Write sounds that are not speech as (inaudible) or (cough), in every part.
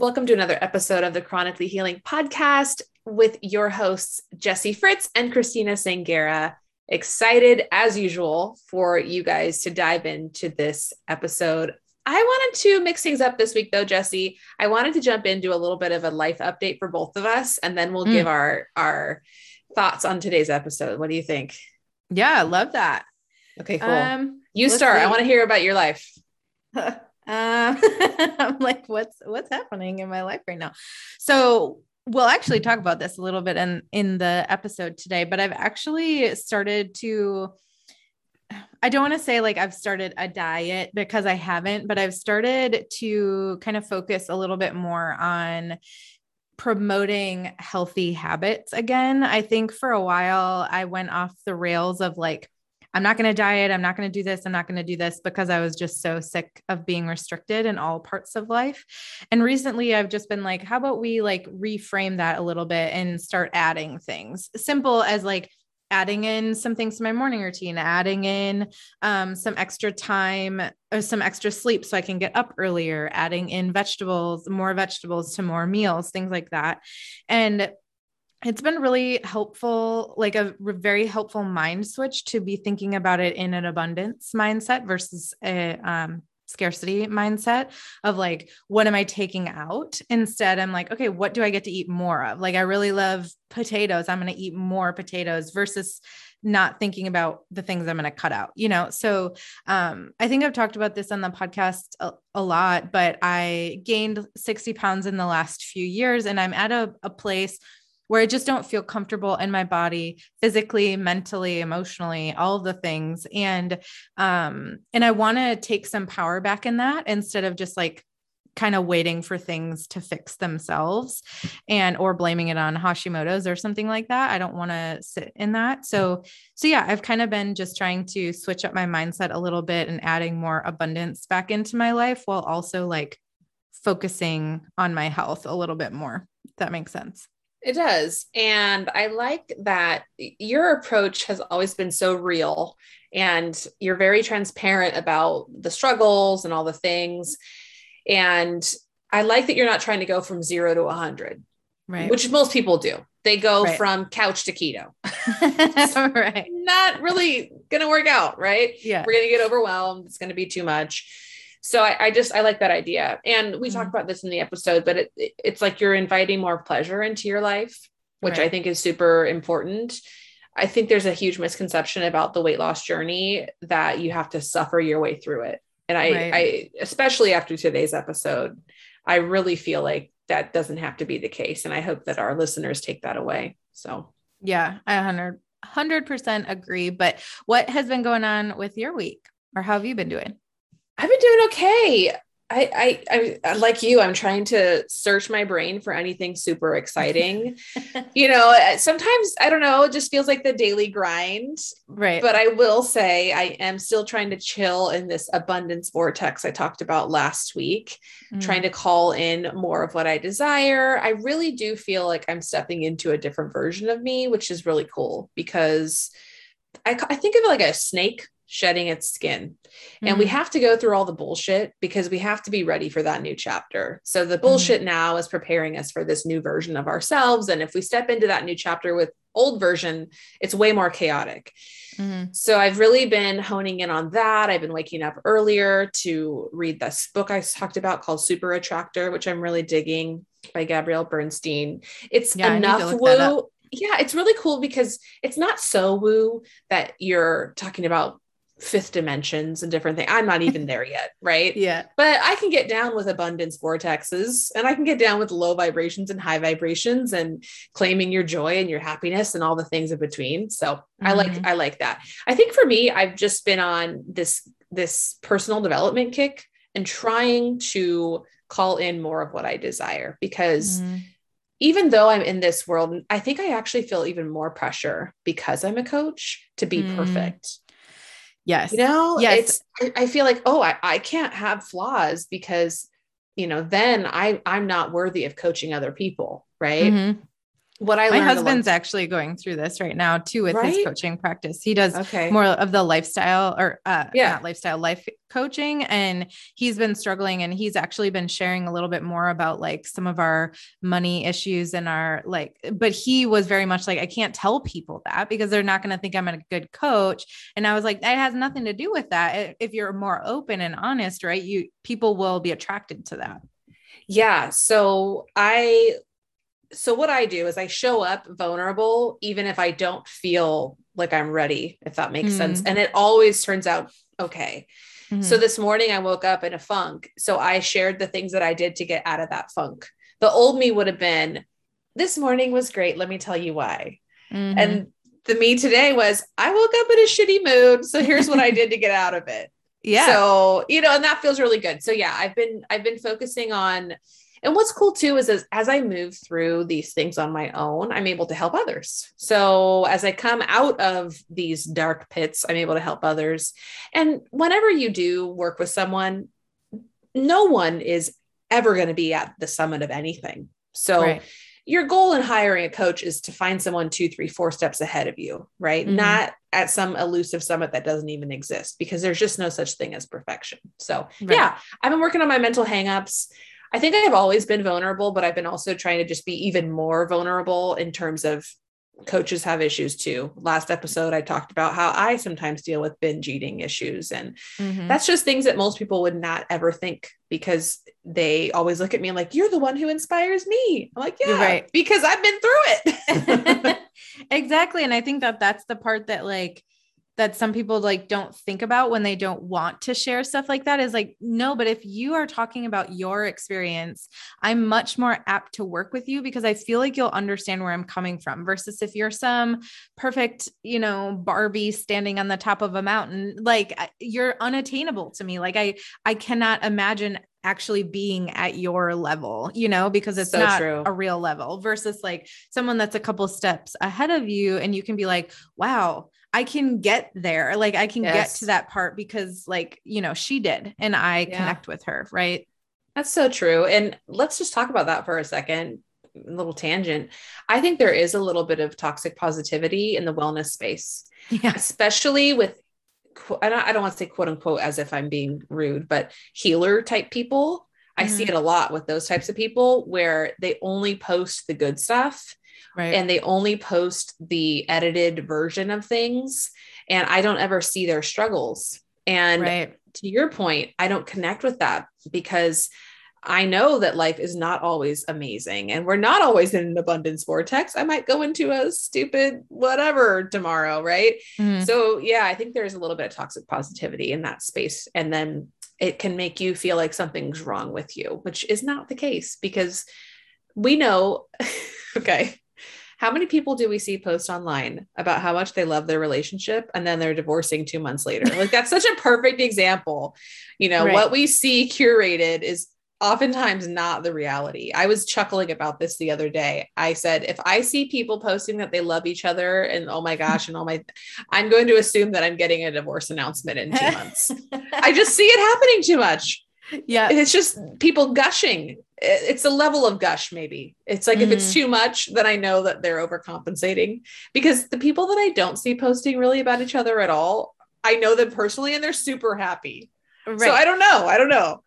Welcome to another episode of the Chronically Healing Podcast with your hosts, Jesse Fritz and Christina Sangera. Excited as usual for you guys to dive into this episode. I wanted to mix things up this week though, Jesse. I wanted to jump into a little bit of a life update for both of us, and then we'll mm. give our our thoughts on today's episode. What do you think? Yeah, I love that. Okay, cool. Um, you start. See. I want to hear about your life. (laughs) Um, (laughs) I'm like, what's what's happening in my life right now? So we'll actually talk about this a little bit in in the episode today, but I've actually started to I don't want to say like I've started a diet because I haven't, but I've started to kind of focus a little bit more on promoting healthy habits again. I think for a while I went off the rails of like I'm not going to diet. I'm not going to do this. I'm not going to do this because I was just so sick of being restricted in all parts of life. And recently I've just been like, how about we like reframe that a little bit and start adding things simple as like, adding in some things to my morning routine, adding in um, some extra time or some extra sleep so I can get up earlier, adding in vegetables, more vegetables to more meals, things like that. And it's been really helpful, like a very helpful mind switch to be thinking about it in an abundance mindset versus a um, scarcity mindset of like, what am I taking out? Instead, I'm like, okay, what do I get to eat more of? Like, I really love potatoes. I'm going to eat more potatoes versus not thinking about the things I'm going to cut out, you know? So, um, I think I've talked about this on the podcast a, a, lot, but I gained 60 pounds in the last few years and I'm at a, a place where I just don't feel comfortable in my body physically, mentally, emotionally, all the things. And um and I want to take some power back in that instead of just like kind of waiting for things to fix themselves and or blaming it on Hashimoto's or something like that. I don't want to sit in that. So so yeah, I've kind of been just trying to switch up my mindset a little bit and adding more abundance back into my life while also like focusing on my health a little bit more. If that makes sense. It does. And I like that your approach has always been so real and you're very transparent about the struggles and all the things. And I like that you're not trying to go from zero to 100, right? Which most people do. They go right. from couch to keto. (laughs) right. Not really going to work out, right? Yeah. We're going to get overwhelmed. It's going to be too much so I, I, just I like that idea. And we mm-hmm. talked about this in the episode, but it, it's like you're inviting more pleasure into your life, which right. I think is super important. I think there's a huge misconception about the weight loss journey that you have to suffer your way through it. And I, right. I especially after today's episode, I really feel like that doesn't have to be the case. And I hope that our listeners take that away. So yeah, I 100 100% agree. But what has been going on with your week or how have you been doing? I've been doing okay. I, I, I, like you, I'm trying to search my brain for anything super exciting. (laughs) you know, uh, sometimes I don't know, it just feels like the daily grind. Right. But I will say I am still trying to chill in this abundance vortex I talked about last week, mm. trying to call in more of what I desire. I really do feel like I'm stepping into a different version of me, which is really cool because I, I think of it like a snake shedding its skin. Mm-hmm. And we mm-hmm. have to go through all the bullshit because we have to be ready for that new chapter. So the bullshit mm-hmm. now is preparing us for this new version of ourselves. And if we step into that new chapter with old version, it's way more chaotic. Mm-hmm. So I've really been honing in on that. I've been waking up earlier to read this book I talked about called Super Attractor, which I'm really digging by Gabrielle Bernstein. It's yeah, enough woo. Yeah, it's really cool because it's not so woo that you're talking about fifth dimensions and different things. I'm not even (laughs) there yet, right? yeah. But I can get down with abundance vortexes and I can get down with low vibrations and high vibrations and claiming your joy and your happiness and all the things in between. So mm-hmm. I like mm-hmm. I like that. I think for me, I've just been on this this personal development kick and trying to call in more of what I desire because mm-hmm even though I'm in this world, I think I actually feel even more pressure because I'm a coach to be mm. perfect. Yes. You know, yes. It's, I feel like, oh, I, I can't have flaws because, you know, then I, I'm not worthy of coaching other people. Right. Mm-hmm. What I my husband's actually going through this right now too with Right? his coaching practice. He does okay. more of the lifestyle or uh Yeah. not lifestyle life coaching and he's been struggling and he's actually been sharing a little bit more about like some of our money issues and our like but he was very much like I can't tell people that because they're not going to think I'm a good coach and I was like that has nothing to do with that if you're more open and honest right you people will be attracted to that Yeah. So I, so what I do is I show up vulnerable, even if I don't feel like I'm ready, if that makes sense. Mm. And it always turns out okay. So Mhm. this morning I woke up in a funk. So I shared the things that I did to get out of that funk. The old me would have been, this morning was great. Let me tell you why. Mhm. And the me today was, I woke up in a shitty mood. So here's what I did to get out of it. (laughs) yeah So, you know, and that feels really good. So yeah, I've been I've been focusing on and what's cool too is as, as I move through these things on my own, I'm able to help others. So as I come out of these dark pits, I'm able to help others. And whenever you do work with someone, no one is ever going to be at the summit of anything. So right. your goal in hiring a coach is to find someone two, three, four steps ahead of you, right? Mhm. Not at some elusive summit that doesn't even exist because there's just no such thing as perfection. So, Right. yeah, I've been working on my mental hangups. I think I've always been vulnerable, but I've been also trying to just be even more vulnerable in terms of coaches have issues too. Last episode, I talked about how I sometimes deal with binge eating issues and Mhm. that's just things that most people would not ever think because they always look at me like you're the one who inspires me. I'm like, yeah, right. because I've been through it. (laughs) exactly and i think that that's the part that like that some people like don't think about when they don't want to share stuff like that is like no but if you are talking about your experience i'm much more apt to work with you because i feel like you'll understand where i'm coming from versus if you're some perfect you know barbie standing on the top of a mountain like you're unattainable to me like i i cannot imagine actually being at your level you know because it's So not true. a real level versus like someone that's a couple steps ahead of you and you can be like wow i can get there like i can get to that part because like you know she did and i Yeah. connect with her right That's so true. And let's just talk about that for a second. A little tangent. I think there is a little bit of toxic positivity in the wellness space. yeah especially with I don't, want to say quote unquote as if I'm being rude, but healer type people. I see Mhm. it a lot with those types of people where they only post the good stuff right and they only post the edited version of things. And I don't ever see their struggles. And right to your point, I don't connect with that because I know that life is not always amazing and we're not always in an abundance vortex. I might go into a stupid whatever tomorrow, right? Mhm. So, yeah, I think there's a little bit of toxic positivity in that space. And then it can make you feel like something's wrong with you, which is not the case because we know, (laughs) okay. How many people do we see post online about how much they love their relationship and then they're divorcing two months later? (laughs) Like, that's such a perfect example. You know, Right. what we see curated is oftentimes not the reality. I was chuckling about this the other day. I said, if I see people posting that they love each other and oh my gosh, and all my, I'm going to assume that I'm getting a divorce announcement in two (laughs) months. I just see it happening too much. yeah It's just people gushing. It- It's a level of gush, maybe. It's like if it's mm-hmm. too much, then I know that they're overcompensating because the people that I don't see posting really about each other at all, I know them personally and they're super happy. right So I don't know. I don't know.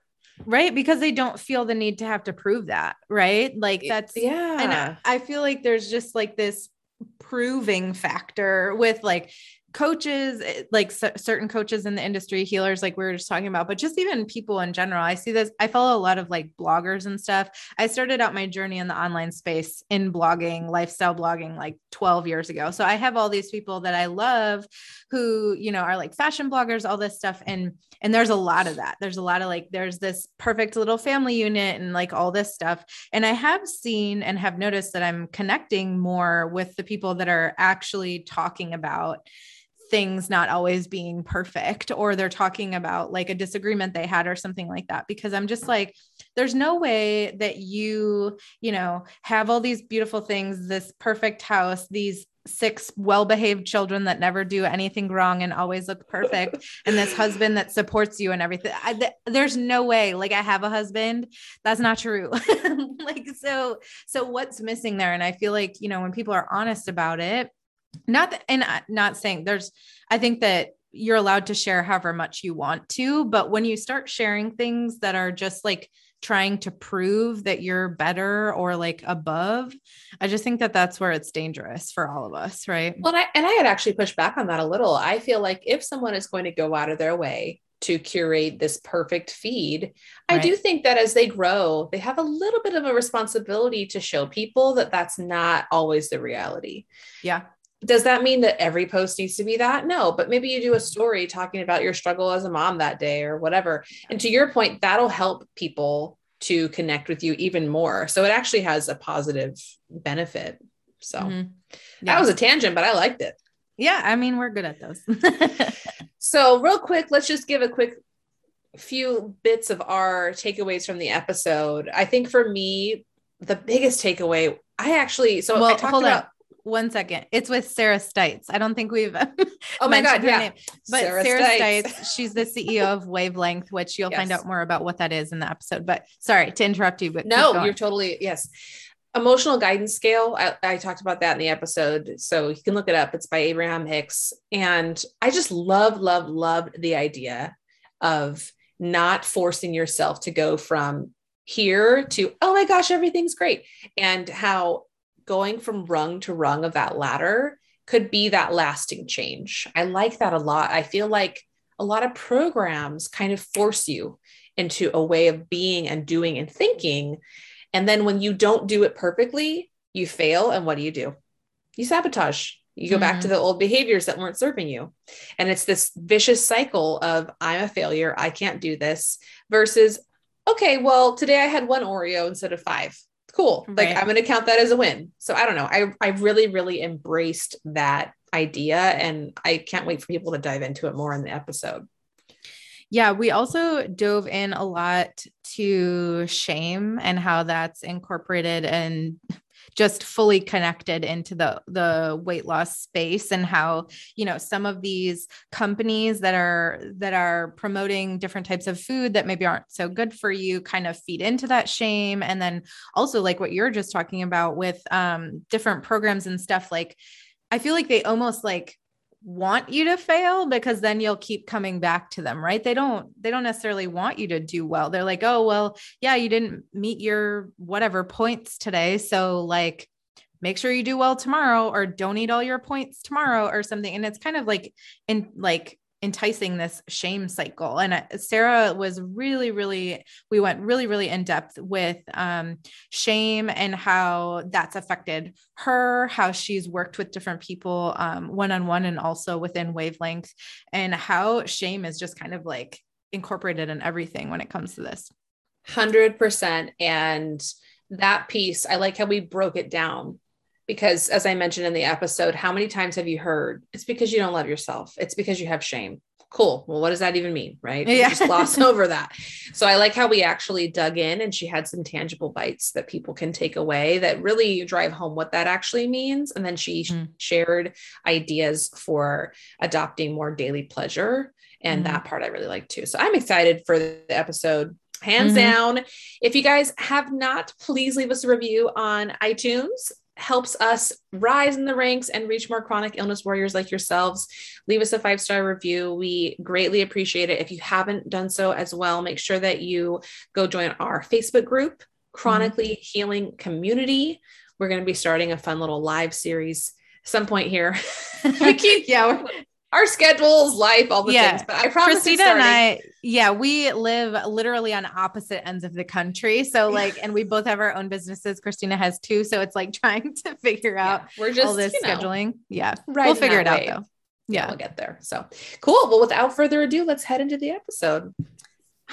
right because they don't feel the need to have to prove that right like that's yeah. and I feel like there's just like this proving factor with like coaches, eh, like cer- certain coaches in the industry, healers, like we were just talking about, but just even people in general. I see this, I follow a lot of like bloggers and stuff. I started out my journey in the online space in blogging, lifestyle blogging, like 12 years ago. So I have all these people that I love who, you know, are like fashion bloggers, all this stuff. And, and there's a lot of that. There's a lot of like, there's this perfect little family unit and like all this stuff. And I have seen and have noticed that I'm connecting more with the people that are actually talking about things not always being perfect or they're talking about like a disagreement they had or something like that because I'm just like there's no way that you you know have all these beautiful things this perfect house these six well-behaved children that never do anything wrong and always look perfect (laughs) and this husband that supports you and everything. I, th- there's no way. Like i have a husband. That's not true. (laughs) Like so so what's missing there? And i feel like you know when people are honest about it not that, and not saying there's i think that you're allowed to share however much you want to but when you start sharing things that are just like trying to prove that you're better or like above i just think that that's where it's dangerous for all of us right well and I, and I had actually pushed back on that a little i feel like if someone is going to go out of their way to curate this perfect feed. Right. I do think that as they grow, they have a little bit of a responsibility to show people that that's not always the reality. Yeah does that mean that every post needs to be that? No, but maybe you do a story talking about your struggle as a mom that day or whatever. And to your point, that'll help people to connect with you even more. So it actually has a positive benefit. So mm-hmm. yeah. that was a tangent, but I liked it. Yeah, I mean, we're good at those. (laughs) so, real quick, let's just give a quick few bits of our takeaways from the episode. I think for me, the biggest takeaway, I actually, so well, I talked about. On one second. It's with Sarah Stites. I don't think we've (laughs) oh my god, yeah. Name. But Sarah, Sarah Stites. Stites. she's the CEO of Wavelength, which you'll yes. find out more about what that is in the episode. But sorry to interrupt you, but no, you're totally yes. Emotional guidance scale. I, I talked about that in the episode, so you can look it up. It's by Abraham Hicks, and I just love, love, loved the idea of not forcing yourself to go from here to oh my gosh everything's great and how going from rung to rung of that ladder could be that lasting change. I like that a lot. I feel like a lot of programs kind of force you into a way of being and doing and thinking. And then when you don't do it perfectly, you fail. And what do you do? You sabotage. You go mm-hmm. back to mm-hmm. the old behaviors that weren't serving you. And it's this vicious cycle of I'm a failure. I can't do this versus, okay, well, today I had one Oreo instead of five cool. Right. Like I'm going to count that as a win. So I don't know. I I really really embraced that idea and I can't wait for people to dive into it more in the episode. Yeah, we also dove in a lot to shame and how that's incorporated and just fully connected into the the weight loss space and how you know some of these companies that are that are promoting different types of food that maybe aren't so good for you kind of feed into that shame. And then also like what you're just talking about with um different programs and stuff like I feel like they almost like want you to fail because then you'll keep coming back to them right? They don't they don't necessarily want you to do well. They're like oh well yeah you didn't meet your whatever points today. So like make sure you do well tomorrow or don't eat all your points tomorrow or something. And it's kind of like in like enticing this shame cycle. And Sarah was really, really, we went really, really in depth with um, shame and how that's affected her, how she's worked with different people one on one and also within wavelength, and how shame is just kind of like incorporated in everything when it comes to this. 100%. And that piece, I like how we broke it down because as i mentioned in the episode how many times have you heard it's because you don't love yourself. It's because you have shame. Cool. Well what does that even mean right? Yeah. just gloss (laughs) over that. So i like how we actually dug in and she had some tangible bites that people can take away that really drive home what that actually means. And then she mm. shared ideas for adopting more daily pleasure. And mm. that part i really like too. So i'm excited for the episode hands mm-hmm. down. If you guys have not please leave us a review on itunes helps us rise in the ranks and reach more chronic illness warriors like yourselves. Leave us a five star review. We greatly appreciate it. If you haven't done so as well, make sure that you go join our Facebook group, Chronically mm-hmm. Healing Community. We're going to be starting a fun little live series some point here. (laughs) (laughs) we keep, yeah, our schedules, life, all the yeah. things. But I promise Christina and I, yeah, we live literally on opposite ends of the country. So (laughs) like, and we both have our own businesses. Christina has two. So it's like (laughs) trying to figure out yeah, we're just all this scheduling. Know, yeah. Right. We'll figure it out though. Yeah. We'll get there. So cool. Well, without further ado, let's head into the episode.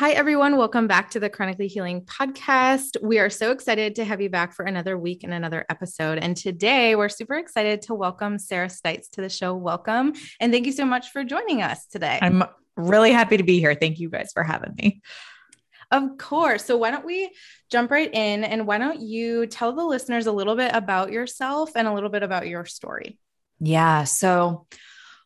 Hi, everyone. Welcome back to the Chronically Healing podcast. We are so excited to have you back for another week and another episode. And today we're super excited to welcome Sarah Stites to the show. Welcome. And thank you so much for joining us today. I'm really happy to be here. Thank you guys for having me. Of course. So, why don't we jump right in and why don't you tell the listeners a little bit about yourself and a little bit about your story? Yeah. So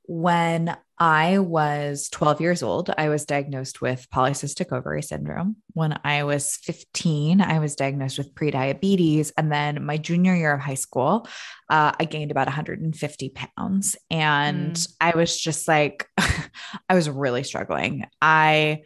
when I was 12 years old, I was diagnosed with polycystic ovary syndrome. When I was 15, I was diagnosed with prediabetes. And then my junior year of high school, uh, I gained about 150 pounds. And mm. I was just like, (laughs) I was really struggling. I,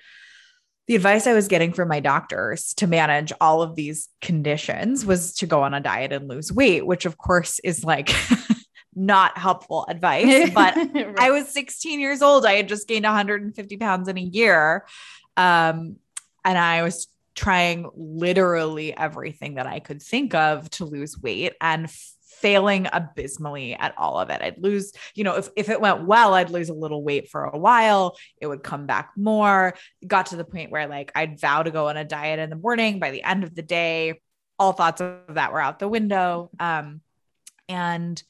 the advice I was getting from my doctors to manage all of these conditions was to go on a diet and lose weight, which of course is like (laughs) not helpful advice, (laughs) but right. I was 16 years old. I had just gained 150 pounds in a year. Um, and I was trying literally everything that I could think of to lose weight and failing abysmally at all of it. I'd lose, you know, if, if it went well, I'd lose a little weight for a while. It would come back more. got to the point where like I'd vow to go on a diet in the morning. By the end of the day, all thoughts of that were out the window. Um, and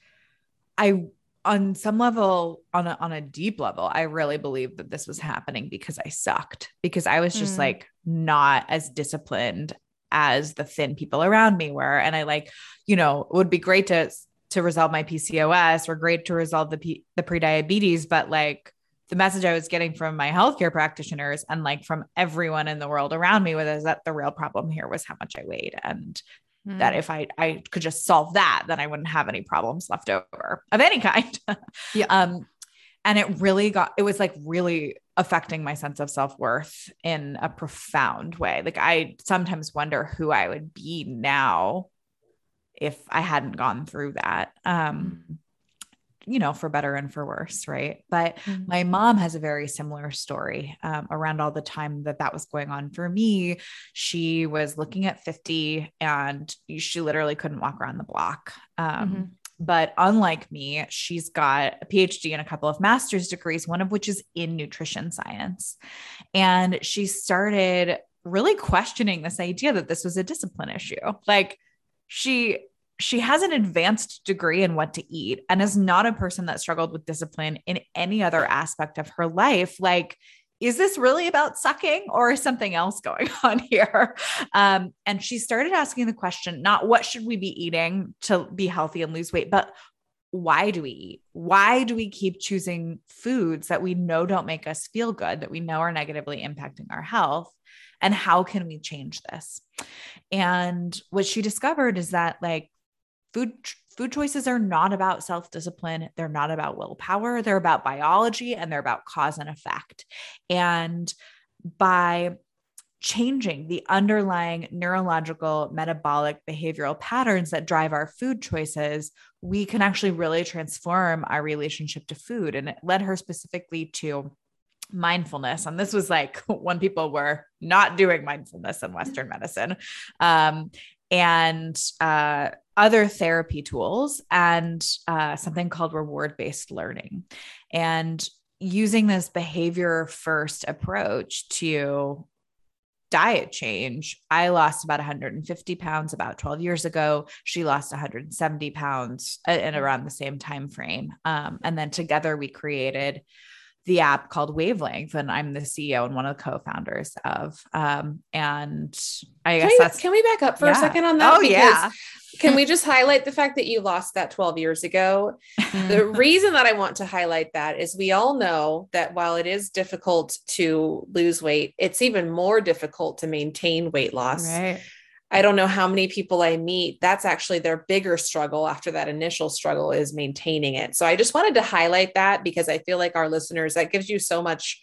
I on some level on a, on a deep level i really believe that this was happening because i sucked because i was just mm. like not as disciplined as the thin people around me were and i like you know it would be great to to resolve my pcos or great to resolve the P, the prediabetes but like the message i was getting from my healthcare practitioners and like from everyone in the world around me was that the real problem here was how much i weighed and mm. that if I I could just solve that, then I wouldn't have any problems left over of any (laughs) kind. yeah. Um, and it really got it was like really affecting my sense of self-worth in a profound way. Like I sometimes wonder who I would be now if I hadn't gone through that. Um, mm you know, for better and for worse, right? But mm-hmm. my mom has a very similar story um, around all the time that that was going on for me. She was looking at 50 and she literally couldn't walk around the block. Um, mm-hmm. But unlike me, she's got a PhD and a couple of master's degrees, one of which is in nutrition science. And she started really questioning this idea that this was a discipline issue. Like, she she has an advanced degree in what to eat and is not a person that struggled with discipline in any other aspect of her life. Like, is this really about sucking or is something else going (laughs) on here? Um, and she started asking the question not what should we be eating to be healthy and lose weight, but why do we eat? Why do we keep choosing foods that we know don't make us feel good, that we know are negatively impacting our health? And how can we change this? And what she discovered is that, like, food food choices are not about self-discipline they're not about willpower they're about biology and they're about cause and effect. And by changing the underlying neurological metabolic behavioral patterns that drive our food choices we can actually really transform our relationship to food. And it led her specifically to mindfulness. And this was like (laughs) when people were not doing mindfulness in western medicine. Um, and uh, other therapy tools and uh, something called reward based learning. And using this behavior first approach to diet change, I lost about 150 pounds about 12 years ago. She lost 170 pounds uh, in around the same time frame. Um, and then together we created the app called Wavelength, and I'm the CEO and one of the co-founders of. Um, and I guess can we, that's can we back up for yeah. a second on that? Oh because yeah. can we just highlight the fact that you lost that 12 years ago? (laughs) the reason that I want to highlight that is we all know that while it is difficult to lose weight, it's even more difficult to maintain weight loss. Right. I don't know how many people I meet, that's actually their bigger struggle after that initial struggle is maintaining it. So I just wanted to highlight that because I feel like our listeners, that gives you so much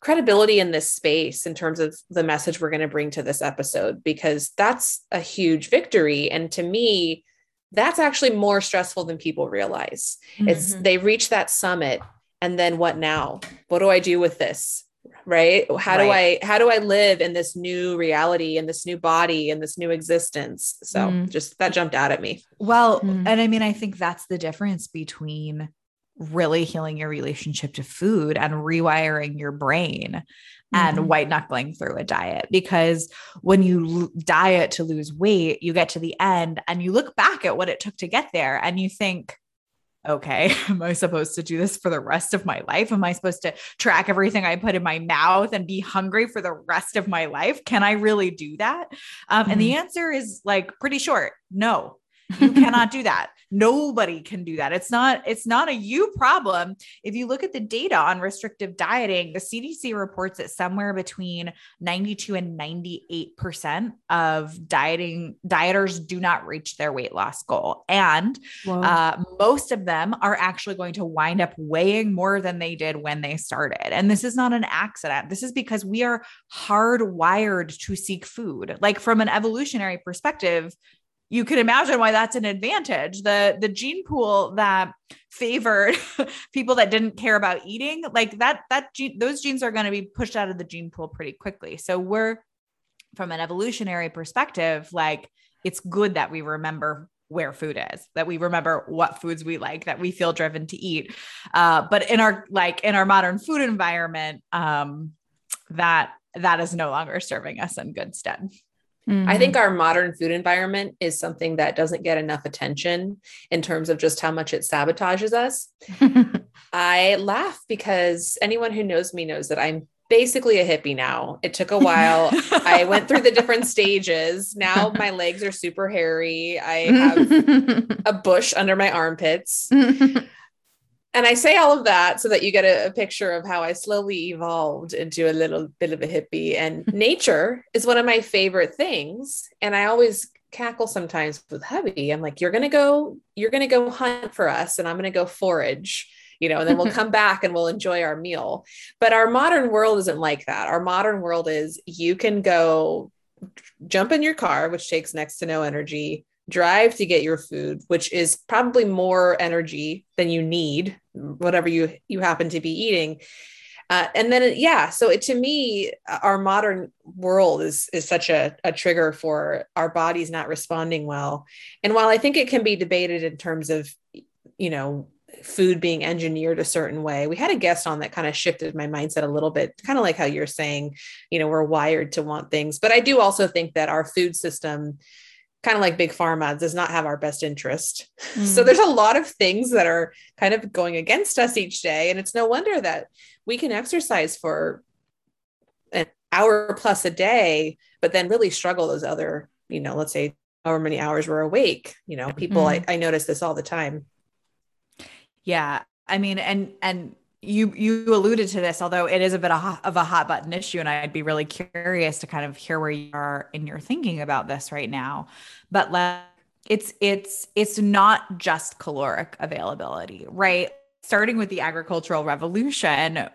credibility in this space in terms of the message we're going to bring to this episode, because that's a huge victory. And to me, that's actually more stressful than people realize. Mm-hmm. It's they reach that summit and then what now? What do I do with this? Right how right. do i how do i live in this new reality in this new body in this new existence so mm. just that jumped out at me well mm. and i mean i think that's the difference between really healing your relationship to food and rewiring your brain and mm-hmm. white knuckling through a diet because when you l- diet to lose weight you get to the end and you look back at what it took to get there and you think okay, (laughs) am I supposed to do this for the rest of my life? Am I supposed to track everything I put in my mouth and be hungry for the rest of my life? Can I really do that? Um, mm-hmm. And the mm-hmm. answer is like pretty short no. You cannot do that. Nobody can do that. It's not it's not a you problem. If you look at the data on restrictive dieting, the CDC reports that somewhere between 92 and 98% of dieting dieters do not reach their weight loss goal. And uh, most of them are actually going to wind up weighing more than they did when they started. And this is not an accident. This is because we are hardwired to seek food. Like from an evolutionary perspective, you can imagine why that's an advantage. The the gene pool that favored (laughs) people that didn't care about eating, like that that gene, those genes are going to be pushed out of the gene pool pretty quickly. So we're from an evolutionary perspective, like it's good that we remember where food is that we remember what foods we like that we feel driven to eat uh, but in our like in our modern food environment um, that that is no longer serving us in good stead Mm-hmm. I think our modern food environment is something that doesn't get enough attention in terms of just how much it sabotages us. (laughs) I laugh because anyone who knows me knows that I'm basically a hippie now. It took a while. I went through the different stages. Now my legs are super hairy. I have (laughs) a bush under my armpits (laughs) and I say all of that so that you get a, a, picture of how I slowly evolved into a little bit of a hippie. And (laughs) nature is one of my favorite things. And I always cackle sometimes with hubby. I'm like, you're gonna go, you're gonna go hunt for us, and I'm gonna go forage. You know, and then we'll (laughs) come back and we'll enjoy our meal. But our modern world isn't like that. Our modern world is you can go jump in your car, which takes next to no energy, drive to get your food which is probably more energy than you need whatever you you happen to be eating. Uh, and then yeah so it, to me our modern world is is such a, a trigger for our bodies not responding well. And while i think it can be debated in terms of you know food being engineered a certain way we had a guest on that kind of shifted my mindset a little bit kind of like how you're saying you know we're wired to want things. But i do also think that our food system kind of like big pharma does not have our best interest mm. so there's a lot of things that are kind of going against us each day and it's no wonder that we can exercise for an hour plus a day but then really struggle those other you know let's say however many hours we're awake you know people mm. I, I notice this all the time yeah i mean and and you you alluded to this although it is a bit of, a hot button issue and i'd be really curious to kind of hear where you are in your thinking about this right now. But like it's it's it's not just caloric availability right? Starting with the agricultural revolution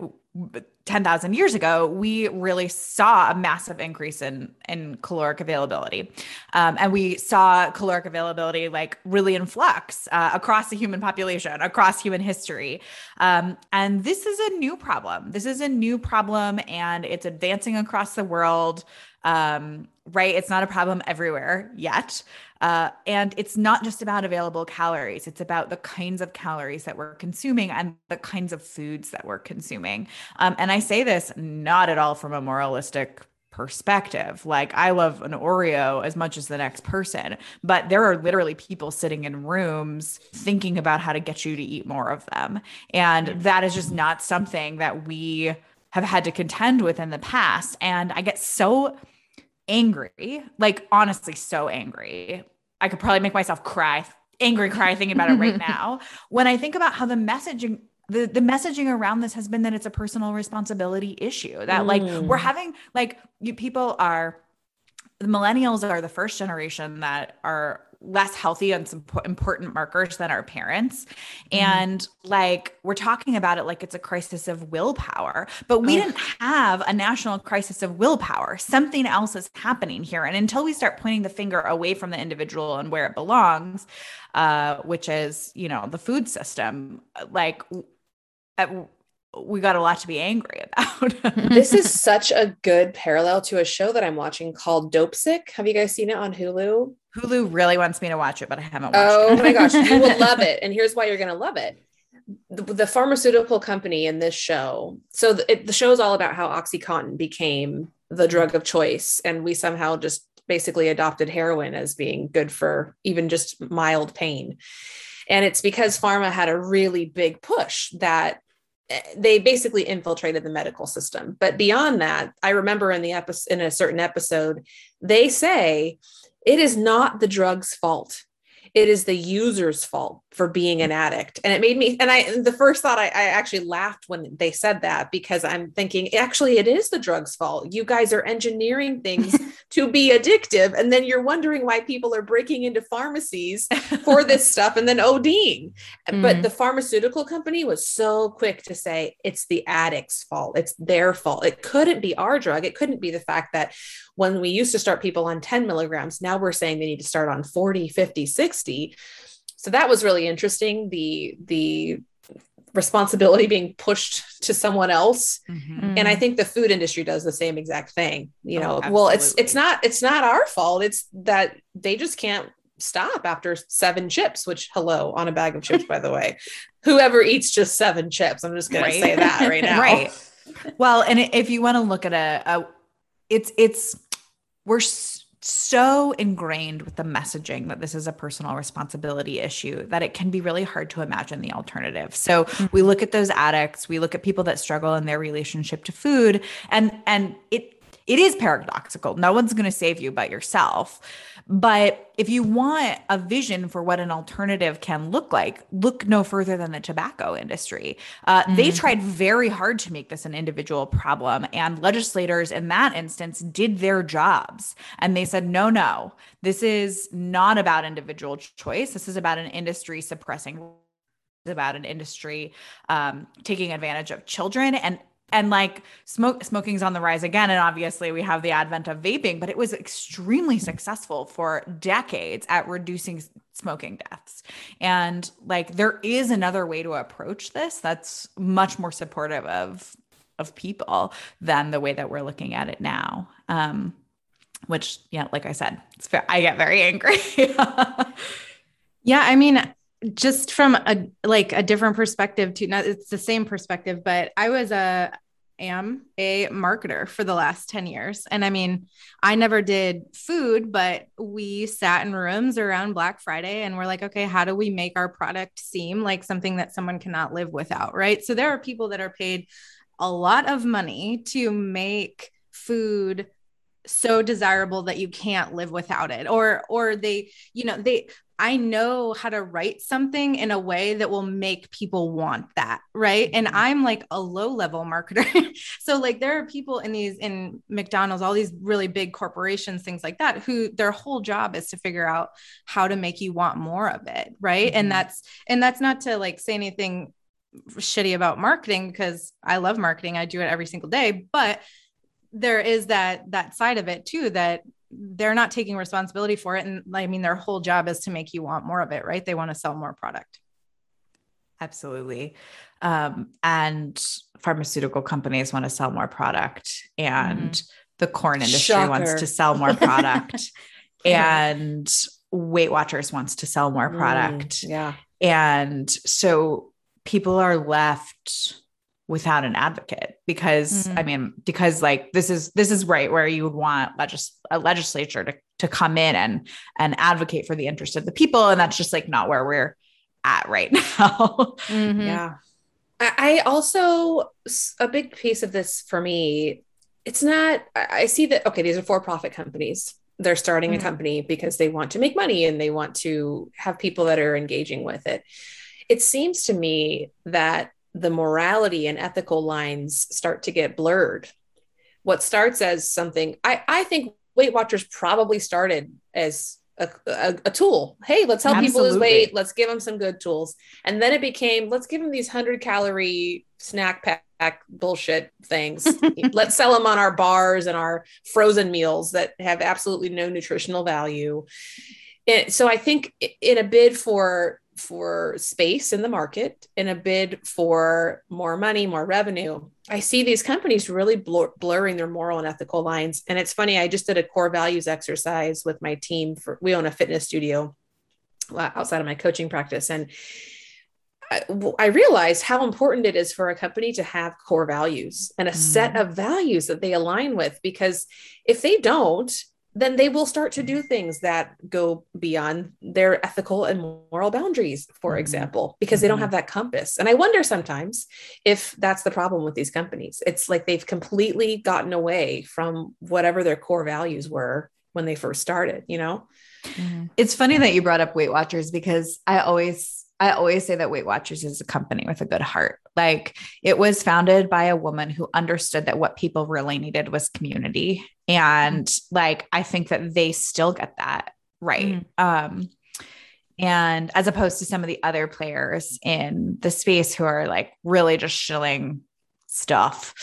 10,000 years ago, we really saw a massive increase in, in caloric availability. Um, and we saw caloric availability like really in flux uh, across the human population, across human history. Um, and this is a new problem. This is a new problem and it's advancing across the world. Um, right? It's not a problem everywhere yet. Uh, and it's not just about available calories, it's about the kinds of calories that we're consuming and the kinds of foods that we're consuming. Um, and I say this not at all from a moralistic perspective. Like I love an Oreo as much as the next person, but there are literally people sitting in rooms thinking about how to get you to eat more of them. And that is just not something that we have had to contend with in the past. And I get so angry, like honestly, so angry. I could probably make myself cry, angry cry thinking about it right (laughs) now. When I think about how the messaging the, the messaging around this has been that it's a personal responsibility issue that like we're mm. having like you, people are the millennials are the first generation that are less healthy on some important markers than our parents. Mm-hmm. And like we're talking about it like it's a crisis of willpower, but we didn't have a national crisis of willpower. Something else is happening here. And until we start pointing the finger away from the individual and where it belongs, uh, which is, you know, the food system, like at, we got a lot to be angry (laughs) about. this is such a good parallel to a show that I'm watching called Dopesick. Have you guys seen it on Hulu? Hulu really wants me to watch it, but I haven't watched oh it. Oh my gosh, you will (laughs) love it. And here's why you're going to love it. The, the, pharmaceutical company in this show. So the, it, the show is all about how OxyContin became the drug of choice. And we somehow just basically adopted heroin as being good for even just mild pain. And it's because pharma had a really big push that they basically infiltrated the medical system. But beyond that, I remember in the episode in a certain episode, they say it is not the drug's fault. It is the user's fault for being an addict. And it made me and i the first thought I, I, actually laughed when they said that because i'm thinking actually it is the drugs fault. You guys are engineering things (laughs) to be addictive. And then you're wondering why people are breaking into pharmacies for this (laughs) stuff and then oding mm. but the pharmaceutical company was so quick to say it's the addict's fault. It's their fault. It couldn't be our drug. It couldn't be the fact that when we used to start people on 10 milligrams now we're saying they need to start on 40 50 60 so that was really interesting the the responsibility being pushed to someone else. Mm-hmm. and i think the food industry does the same exact thing you know. Oh, well it's it's not it's not our fault. It's that they just can't stop after seven chips which hello on a bag of chips by the way. (laughs) Whoever eats just seven chips i'm just going right? to say that right (laughs) now. Right. Well and if you want to look at a, a it's it's we're so ingrained with the messaging that this is a personal responsibility issue that it can be really hard to imagine the alternative. So mm-hmm. we look at those addicts, we look at people that struggle in their relationship to food and and it it is paradoxical. No one's going to save you but yourself. But if you want a vision for what an alternative can look like, look no further than the tobacco industry. Uh, mm-hmm. They tried very hard to make this an individual problem, and legislators in that instance did their jobs. And they said, no, no, this is not about individual choice. This is about an industry suppressing about an industry um, taking advantage of children and and like smoke smoking's on the rise again and obviously we have the advent of vaping but it was extremely successful for decades at reducing smoking deaths. And like there is another way to approach this that's much more supportive of of people than the way that we're looking at it now um which yeah like i said it's i get very angry. (laughs) Yeah i mean just from a like a different perspective too not it's the same perspective but i was a am a marketer for the last 10 years. And i mean i never did food but we sat in rooms around black friday and we're like okay how do we make our product seem like something that someone cannot live without right? So there are people that are paid a lot of money to make food so desirable that you can't live without it. Or or they you know they I know how to write something in a way that will make people want that. Right. And mm-hmm. I'm like a low level marketer. (laughs) so, like, there are people in these, in McDonald's, all these really big corporations, things like that, who their whole job is to figure out how to make you want more of it. Right. Mm-hmm. And that's, and that's not to like say anything shitty about marketing because I love marketing. I do it every single day. But there is that that side of it too that they're not taking responsibility for it. And i mean their whole job is to make you want more of it right? They want to sell more product. Absolutely. Um, and pharmaceutical companies want to sell more product. And mm. the corn industry Shocker. wants to sell more product. (laughs) And weight watchers wants to sell more mm, product. mm, yeah. And so people are left without an advocate because mm-hmm. i mean because like this is this is right where you would want legis- a legislature to, to come in and and advocate for the interest of the people and that's just like not where we're at right (laughs) now mm-hmm. yeah i also a big piece of this for me it's not i see that okay these are for-profit companies they're starting mm-hmm. a company because they want to make money and they want to have people that are engaging with it it seems to me that the morality and ethical lines start to get blurred. What starts as something, I, I think Weight Watchers probably started as a, a, a tool. Hey, let's help Absolutely. people lose weight. Let's give them some good tools. And then it became, let's give them these 100 calorie snack pack bullshit things. (laughs) let's sell them on our bars and our frozen meals that have absolutely no nutritional value. And so I think in a bid for for space in the market in a bid for more money, more revenue. I see these companies really blur- blurring their moral and ethical lines. And it's funny, I just did a core values exercise with my team for we own a fitness studio outside of my coaching practice and I, I realized how important it is for a company to have core values and a mm. set of values that they align with because if they don't then they will start to do things that go beyond their ethical and moral boundaries, for mm-hmm. example, because they don't mm-hmm. have that compass. And I wonder sometimes if that's the problem with these companies. It's like they've completely gotten away from whatever their core values were when they first started, you know? Mm-hmm. It's funny that you brought up Weight Watchers because I always I always say that Weight Watchers is a company with a good heart. Like it was founded by a woman who understood that what people really needed was community. And like I think that they still get that right. Mm-hmm. Um and as opposed to some of the other players in the space who are like really just shilling stuff.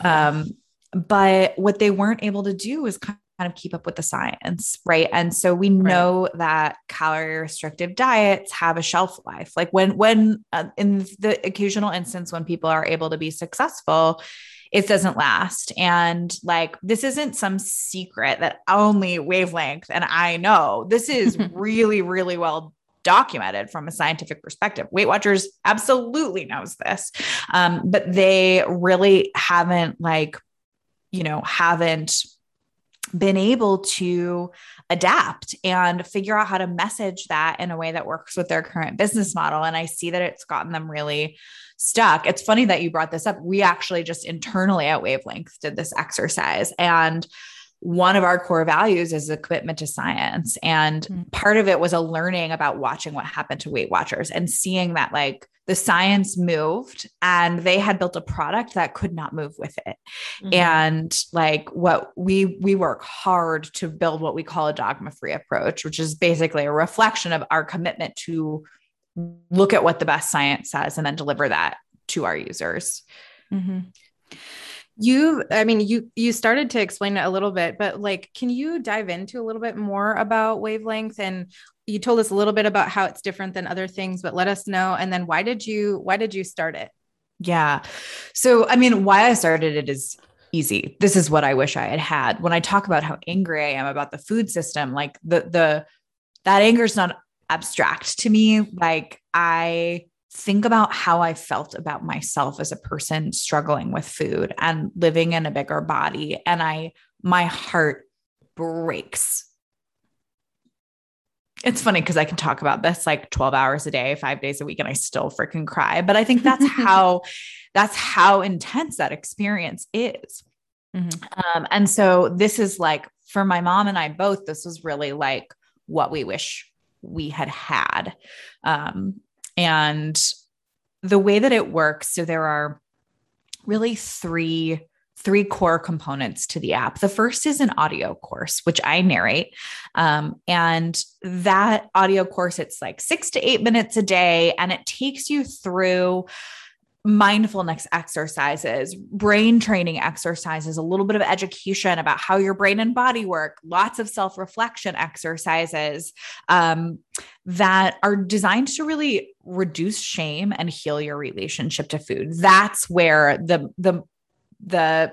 Um, but what they weren't able to do was kind of keep up with the science, right? And so we know right. that calorie restrictive diets have a shelf life. Like when when uh, in the occasional instance when people are able to be successful, it doesn't last. And like, this isn't some secret that only wavelength and I know. This is (laughs) really, really well documented from a scientific perspective. Weight Watchers absolutely knows this, um, but they really haven't like, you know, haven't been able to adapt and figure out how to message that in a way that works with their current business model. And I see that it's gotten them really stuck. It's funny that you brought this up. We actually just internally at Wavelength did this exercise and one of our core values is a commitment to science. And mm-hmm. part of it was a learning about watching what happened to Weight Watchers and seeing that like the science moved and they had built a product that could not move with it. Mm-hmm. And like what we we work hard to build what we call a dogma free approach, which is basically a reflection of our commitment to look at what the best science says and then deliver that to our users. Mm-hmm you i mean you you started to explain it a little bit but like can you dive into a little bit more about wavelength? And you told us a little bit about how it's different than other things but let us know. And then why did you why did you start it? Yeah. So i mean why i started it is easy. This is what i wish i had had. When i talk about how angry i am about the food system like the the that anger is not abstract to me. Like i think about how I felt about myself as a person struggling with food and living in a bigger body. And I, my heart breaks. It's funny because I can talk about this like 12 hours a day, five days a week, and I still freaking cry. But I think that's (laughs) how, that's how intense that experience is. Mm-hmm. Um, and so this is like for my mom and I both, this was really like what we wish we had had. Um, and the way that it works, so there are really three three core components to the app. The first is an audio course, which I narrate. Um, and that audio course, it's like six to eight minutes a day, and it takes you through mindfulness exercises, brain training exercises, a little bit of education about how your brain and body work, lots of self reflection exercises um, that are designed to really reduce shame and heal your relationship to food. That's where the the the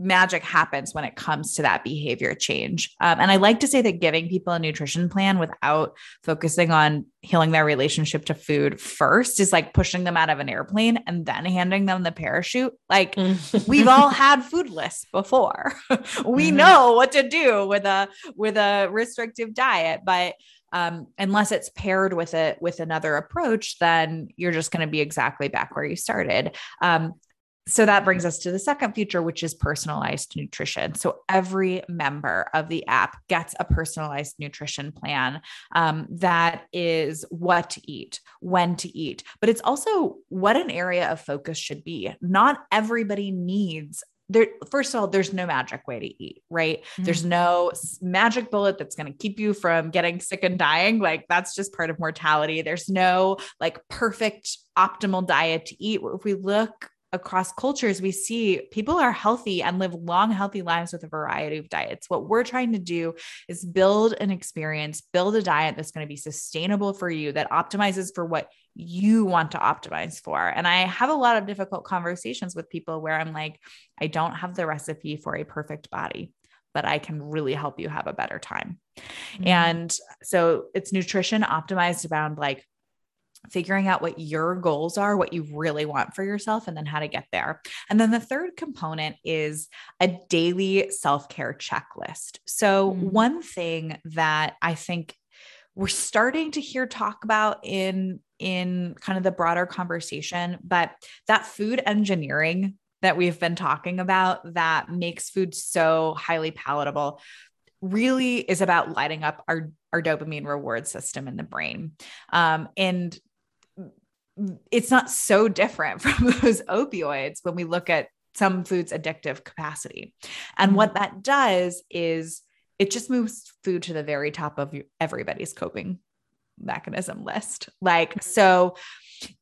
magic happens when it comes to that behavior change. Um, and I like to say that giving people a nutrition plan without focusing on healing their relationship to food first is like pushing them out of an airplane and then handing them the parachute. Like we've all (laughs) had food lists before. (laughs) we mm-hmm. know what to do with a with a restrictive diet, but um, unless it's paired with it with another approach, then you're just going to be exactly back where you started. Um, so that brings us to the second feature, which is personalized nutrition. So every member of the app gets a personalized nutrition plan um, that is what to eat, when to eat, but it's also what an area of focus should be. Not everybody needs there first of all there's no magic way to eat right mm-hmm. there's no magic bullet that's going to keep you from getting sick and dying like that's just part of mortality there's no like perfect optimal diet to eat if we look across cultures, we see people are healthy and live long, healthy lives with a variety of diets. What we're trying to do is build an experience, build a diet that's going to be sustainable for you, that optimizes for what you want to optimize for. And I have a lot of difficult conversations with people where I'm like, I don't have the recipe for a perfect body but I can really help you have a better time. Mm-hmm. And so it's nutrition optimized around like figuring out what your goals are, what you really want for yourself, and then how to get there. And then the third component is a daily self care checklist. So, mm. one thing that I think we're starting to hear talk about in in kind of the broader conversation but that food engineering that we've been talking about that makes food so highly palatable really is about lighting up our our dopamine reward system in the brain. Um, and it's not so different (laughs) from those opioids when we look at some foods addictive capacity. And what mm-hmm. that does is it just moves food to the very top of everybody's coping mechanism list. Like, so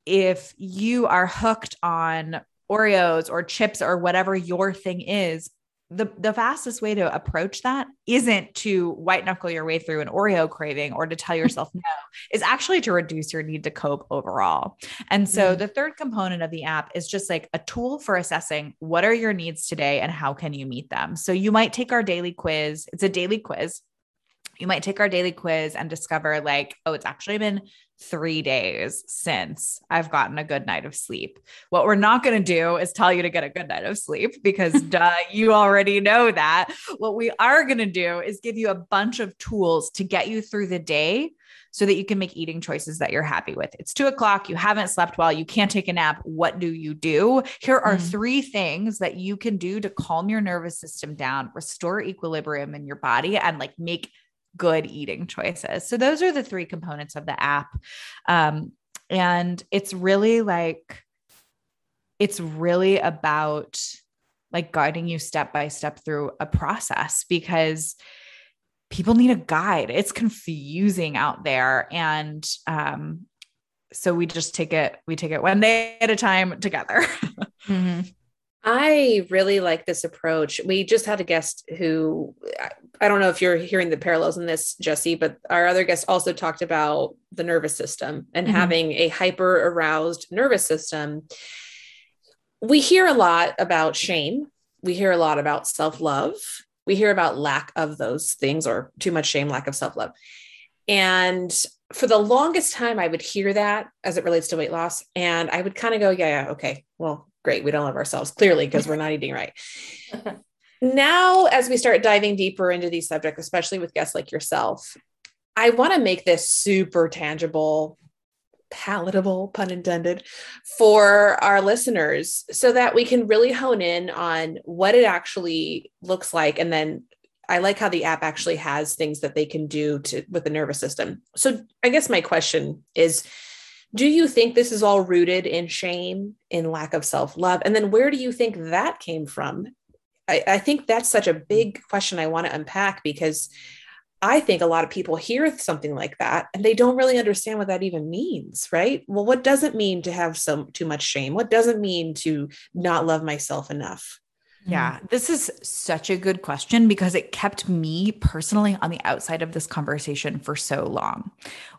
if you are hooked on Oreos or chips or whatever your thing is, the the fastest way to approach that isn't to white knuckle your way through an Oreo craving or to tell yourself no, is actually to reduce your need to cope overall. And so mm-hmm. the third component of the app is just like a tool for assessing what are your needs today and how can you meet them. So you might take our daily quiz. It's a daily quiz you might take our daily quiz and discover like oh it's actually been three days since I've gotten a good night of sleep. What we're not going to do is tell you to get a good night of sleep because (laughs) duh, you already know that. What we are going to do is give you a bunch of tools to get you through the day so that you can make eating choices that you're happy with. It's two o'clock. You haven't slept well. You can't take a nap. What do you do? Here are mm-hmm. three things that you can do to calm your nervous system down, restore equilibrium in your body, and like make good eating choices. So those are the three components of the app. Um, and it's really like, it's really about like guiding you step by step through a process because people need a guide. It's confusing out there. And um, so we just take it, we take it one day at a time together. (laughs) mm-hmm. I really like this approach. We just had a guest who I don't know if you're hearing the parallels in this, Jesse, but our other guest also talked about the nervous system and mm-hmm. having a hyper aroused nervous system. We hear a lot about shame. We hear a lot about self love. We hear about lack of those things or too much shame, lack of self love. And for the longest time, I would hear that as it relates to weight loss. And I would kind of go, yeah, yeah, okay, well, great. We don't love ourselves clearly because we're not eating right. (laughs) now, as we start diving deeper into these subjects, especially with guests like yourself, I want to make this super tangible, palatable, pun intended, for our listeners so that we can really hone in on what it actually looks like. And then I like how the app actually has things that they can do to with the nervous system. So I guess my question is do you think this is all rooted in shame, in lack of self love? And then where do you think that came from? I, I think that's such a big question I want to unpack because I think a lot of people hear something like that and they don't really understand what that even means, right? Well, what does it mean to have some too much shame? What does it mean to not love myself enough? Yeah, mm. this is such a good question because it kept me personally on the outside of this conversation for so long.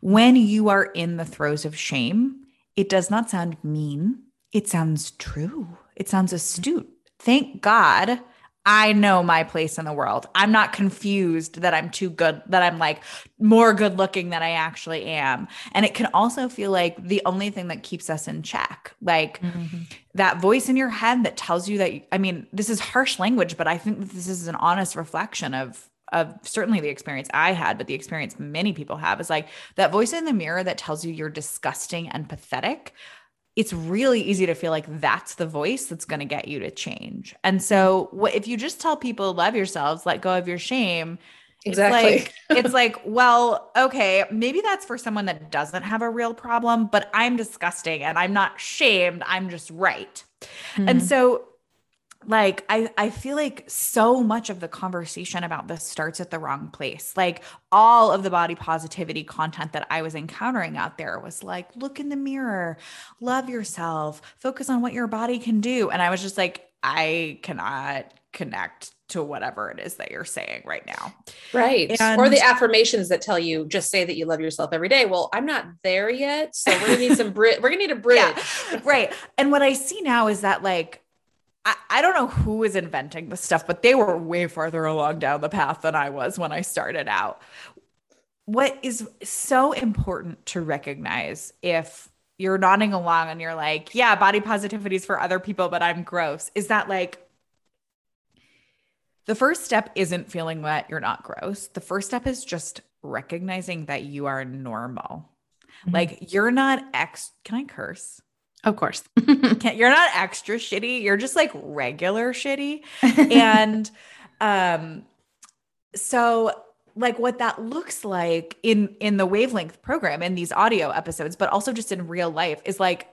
When you are in the throes of shame, it does not sound mean, it sounds true, it sounds astute. Thank God I know my place in the world. I'm not confused that I'm too good, that I'm like more good looking than I actually am. And it can also feel like the only thing that keeps us in check. Like mm-hmm. that voice in your head that tells you that, I mean, this is harsh language, but I think this is an honest reflection of of certainly the experience I had, but the experience many people have is like that voice in the mirror that tells you you're disgusting and pathetic it's really easy to feel like that's the voice that's going to get you to change. And so, what if you just tell people love yourselves, let go of your shame? Exactly. It's like, it's like, well, okay, maybe that's for someone that doesn't have a real problem, but I'm disgusting and I'm not shamed. I'm just right. Mm-hmm. And so like I, I feel like so much of the conversation about this starts at the wrong place like all of the body positivity content that i was encountering out there was like look in the mirror love yourself focus on what your body can do and i was just like i cannot connect to whatever it is that you're saying right now. Right. And, or the affirmations that tell you just say that you love yourself every day. Well, I'm not there yet. So we're gonna need some bridge. We're gonna need a (laughs) bridge. Yeah, right. And what I see now is that like I, I don't know who is inventing this stuff, but they were way farther along down the path than I was when I started out. What is so important to recognize if you're nodding along and you're like, yeah, body positivity is for other people, but I'm gross, is that like the first step isn't feeling that you're not gross. The first step is just recognizing that you are normal. Mm-hmm. Like you're not ex, can I curse? Of course. (laughs) you're not extra shitty. You're just like regular shitty. (laughs) and um so like what that looks like in in the wavelength program in these audio episodes but also just in real life is like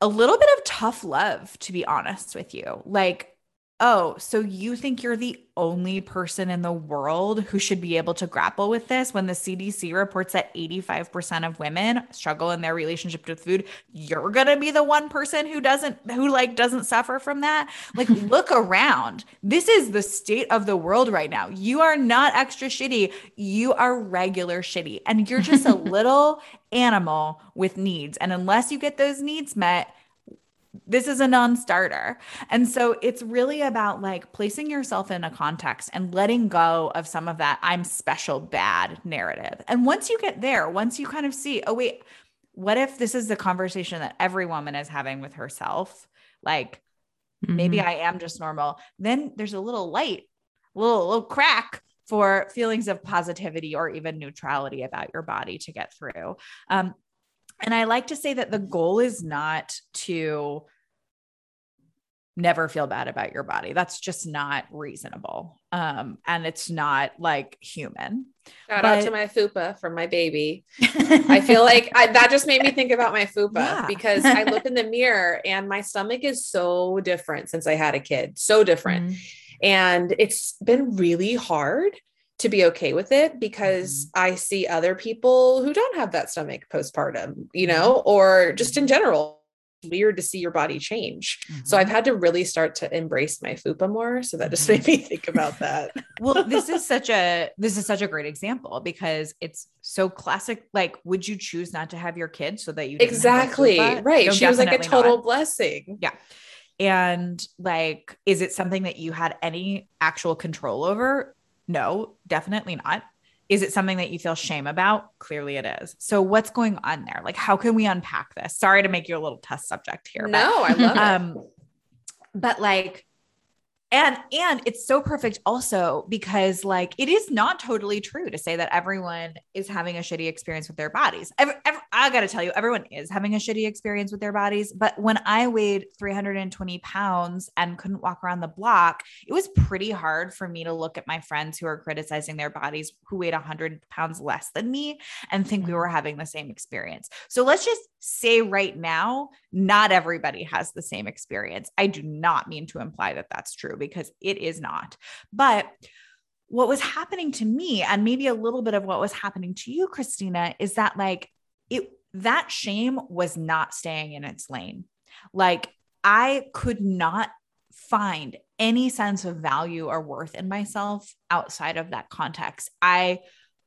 a little bit of tough love to be honest with you like oh, so you think you're the only person in the world who should be able to grapple with this when the CDC reports that 85% of women struggle in their relationship with food? You're going to be the one person who doesn't, who like doesn't suffer from that. Like, (laughs) look around. This is the state of the world right now. You are not extra shitty. You are regular shitty. And you're just a (laughs) little animal with needs. And unless you get those needs met, this is a non-starter. And so it's really about like placing yourself in a context and letting go of some of that I'm special bad narrative. And once you get there, once you kind of see, oh wait, what if this is the conversation that every woman is having with herself? Like mm-hmm. maybe I am just normal. Then there's a little light, a little, little crack for feelings of positivity or even neutrality about your body to get through. Um, and I like to say that the goal is not to never feel bad about your body. That's just not reasonable. Um, and it's not like human. Shout but, out to my fupa from my baby. (laughs) I feel like I, that just made me think about my fupa yeah. because I look in the mirror and my stomach is so different since I had a kid, so different. Mm-hmm. And it's been really hard to be okay with it because mm-hmm. I see other people who don't have that stomach postpartum, you mm-hmm. know, or just in general. Weird to see your body change. Mm-hmm. So I've had to really start to embrace my fupa more. So that just mm-hmm. made me think about that. (laughs) well, this is such a this is such a great example because it's so classic. Like, would you choose not to have your kids so that you exactly right? No, she was like a total not. blessing. Yeah. And like, is it something that you had any actual control over? No, definitely not. Is it something that you feel shame about? Clearly it is. So what's going on there? Like, how can we unpack this? Sorry to make you a little test subject here. No, but, I love (laughs) um, it. But like, and and it's so perfect also because like it is not totally true to say that everyone is having a shitty experience with their bodies. Every, every, i gotta tell you everyone is having a shitty experience with their bodies. But when i weighed 320 pounds and couldn't walk around the block it was pretty hard for me to look at my friends who are criticizing their bodies who weighed 100 pounds less than me and think we mm-hmm. were having the same experience. So let's just say right now not everybody has the same experience. I do not mean to imply that that's true because it is not. But what was happening to me, and maybe a little bit of what was happening to you, Christina, is that like it, that shame was not staying in its lane. Like I could not find any sense of value or worth in myself outside of that context. I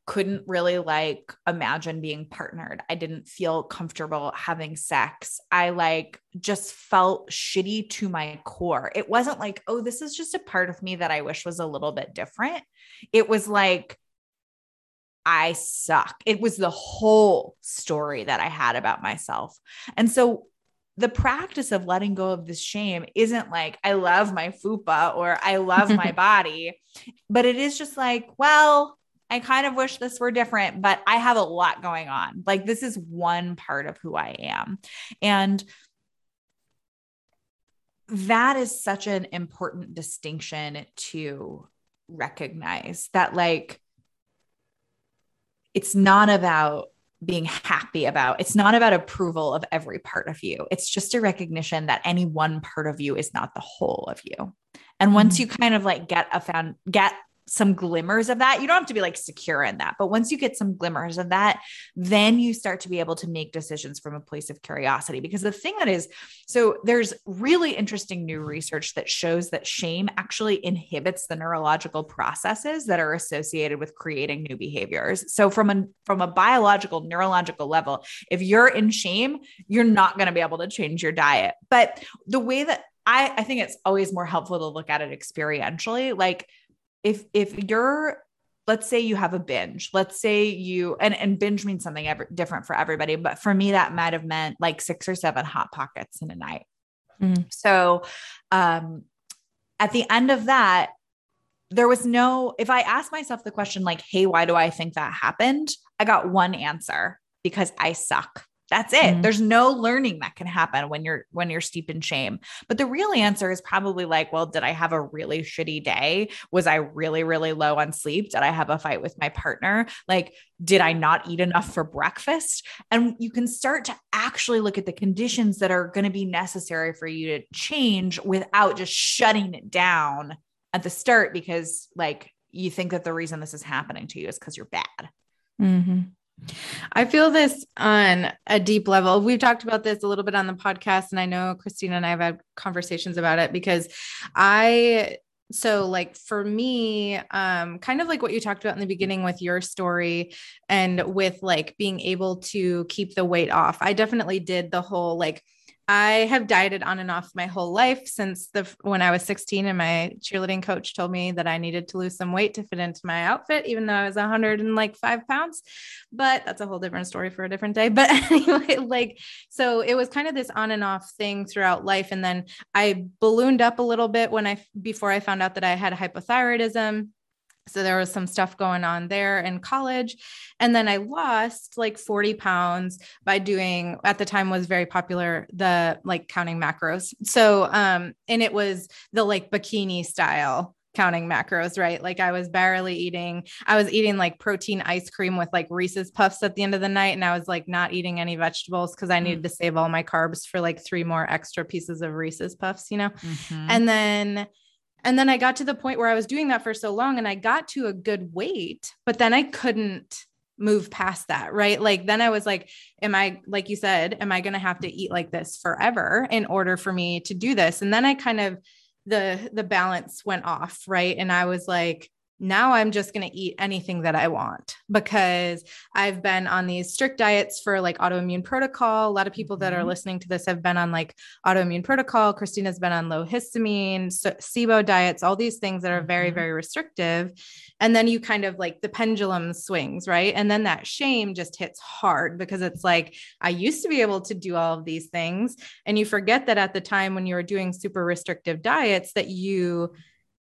couldn't really like imagine being partnered. I didn't feel comfortable having sex. I like just felt shitty to my core. It wasn't like, oh, this is just a part of me that I wish was a little bit different. It was like, I suck. It was the whole story that I had about myself. And so the practice of letting go of this shame isn't like, I love my fupa or I love my (laughs) body, but it is just like, well, I kind of wish this were different, but I have a lot going on. Like, this is one part of who I am. And that is such an important distinction to recognize that, like, it's not about being happy about. It's not about approval of every part of you. It's just a recognition that any one part of you is not the whole of you. And once mm-hmm. you kind of like get a found get some glimmers of that. You don't have to be like secure in that, but once you get some glimmers of that, then you start to be able to make decisions from a place of curiosity. Because the thing that is, so there's really interesting new research that shows that shame actually inhibits the neurological processes that are associated with creating new behaviors. So from a from a biological neurological level, if you're in shame, you're not going to be able to change your diet. But the way that I, I think it's always more helpful to look at it experientially. Like if if you're let's say you have a binge let's say you and and binge means something ever different for everybody but for me that might have meant like six or seven hot pockets in a night. Mm. so um at the end of that there was no if i asked myself the question like hey why do i think that happened? I got one answer because i suck That's it. Mm-hmm. There's no learning that can happen when you're when you're steeped in shame. But the real answer is probably like, well, did I have a really shitty day? Was I really really low on sleep? Did I have a fight with my partner? Like did I not eat enough for breakfast? And you can start to actually look at the conditions that are going to be necessary for you to change without just shutting it down at the start because like you think that the reason this is happening to you is because you're bad. Mm-hmm. I feel this on a deep level. We've talked about this a little bit on the podcast, and I know Christina and I have had conversations about it because I so like for me um kind of like what you talked about in the beginning with your story and with like being able to keep the weight off i definitely did the whole like I have dieted on and off my whole life since the when I was 16 and my cheerleading coach told me that I needed to lose some weight to fit into my outfit, even though I was 100 and like five pounds. But that's a whole different story for a different day. (laughs) But anyway, like so it was kind of this on and off thing throughout life. And then I ballooned up a little bit when I before I found out that I had hypothyroidism so there was some stuff going on there in college. And then I lost like 40 pounds by doing at the time was very popular, the like counting macros. So um, and it was the like bikini style counting macros, right? Like I was barely eating, I was eating like protein ice cream with like Reese's puffs at the end of the night. And I was like not eating any vegetables because I needed mm. to save all my carbs for like three more extra pieces of Reese's puffs, you know? Mm-hmm. And then and then I got to the point where I was doing that for so long and I got to a good weight, but then I couldn't move past that, right? Like then I was like, am I, like you said, am I going to have to eat like this forever in order for me to do this? And then I kind of, the the balance went off right and i was like now I'm just going to eat anything that I want because I've been on these strict diets for like autoimmune protocol. A lot of people that are mm-hmm. listening to this have been on like autoimmune protocol. Christina's been on low histamine, SIBO diets, all these things that are very, mm-hmm. very restrictive. And then you kind of like the pendulum swings, right? And then that shame just hits hard because it's like, I used to be able to do all of these things. And you forget that at the time when you were doing super restrictive diets, that you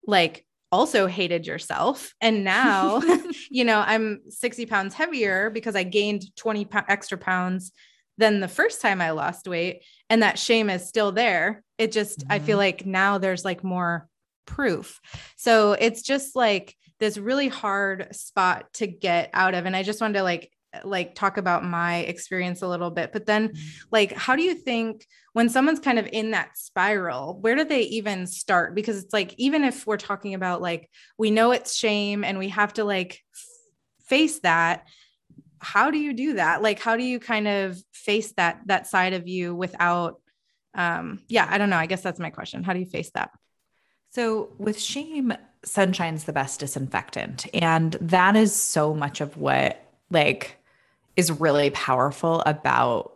like also hated yourself. And now, (laughs) (laughs) you know, I'm 60 pounds heavier because I gained 20 po- extra pounds than the first time I lost weight. And that shame is still there. It just, mm-hmm. I feel mm-hmm. like now there's like more proof. So it's just like this really hard spot to get out of. And I just wanted to like like talk about my experience a little bit but then mm-hmm. like how do you think when someone's kind of in that spiral where do they even start? Because it's like even if we're talking about like we know it's shame and we have to like face that how do you do that? Like how do you kind of face that that side of you without um yeah i don't know i guess that's my question. How do you face that? So with shame sunshine's the best disinfectant and that is so much of what like is really powerful about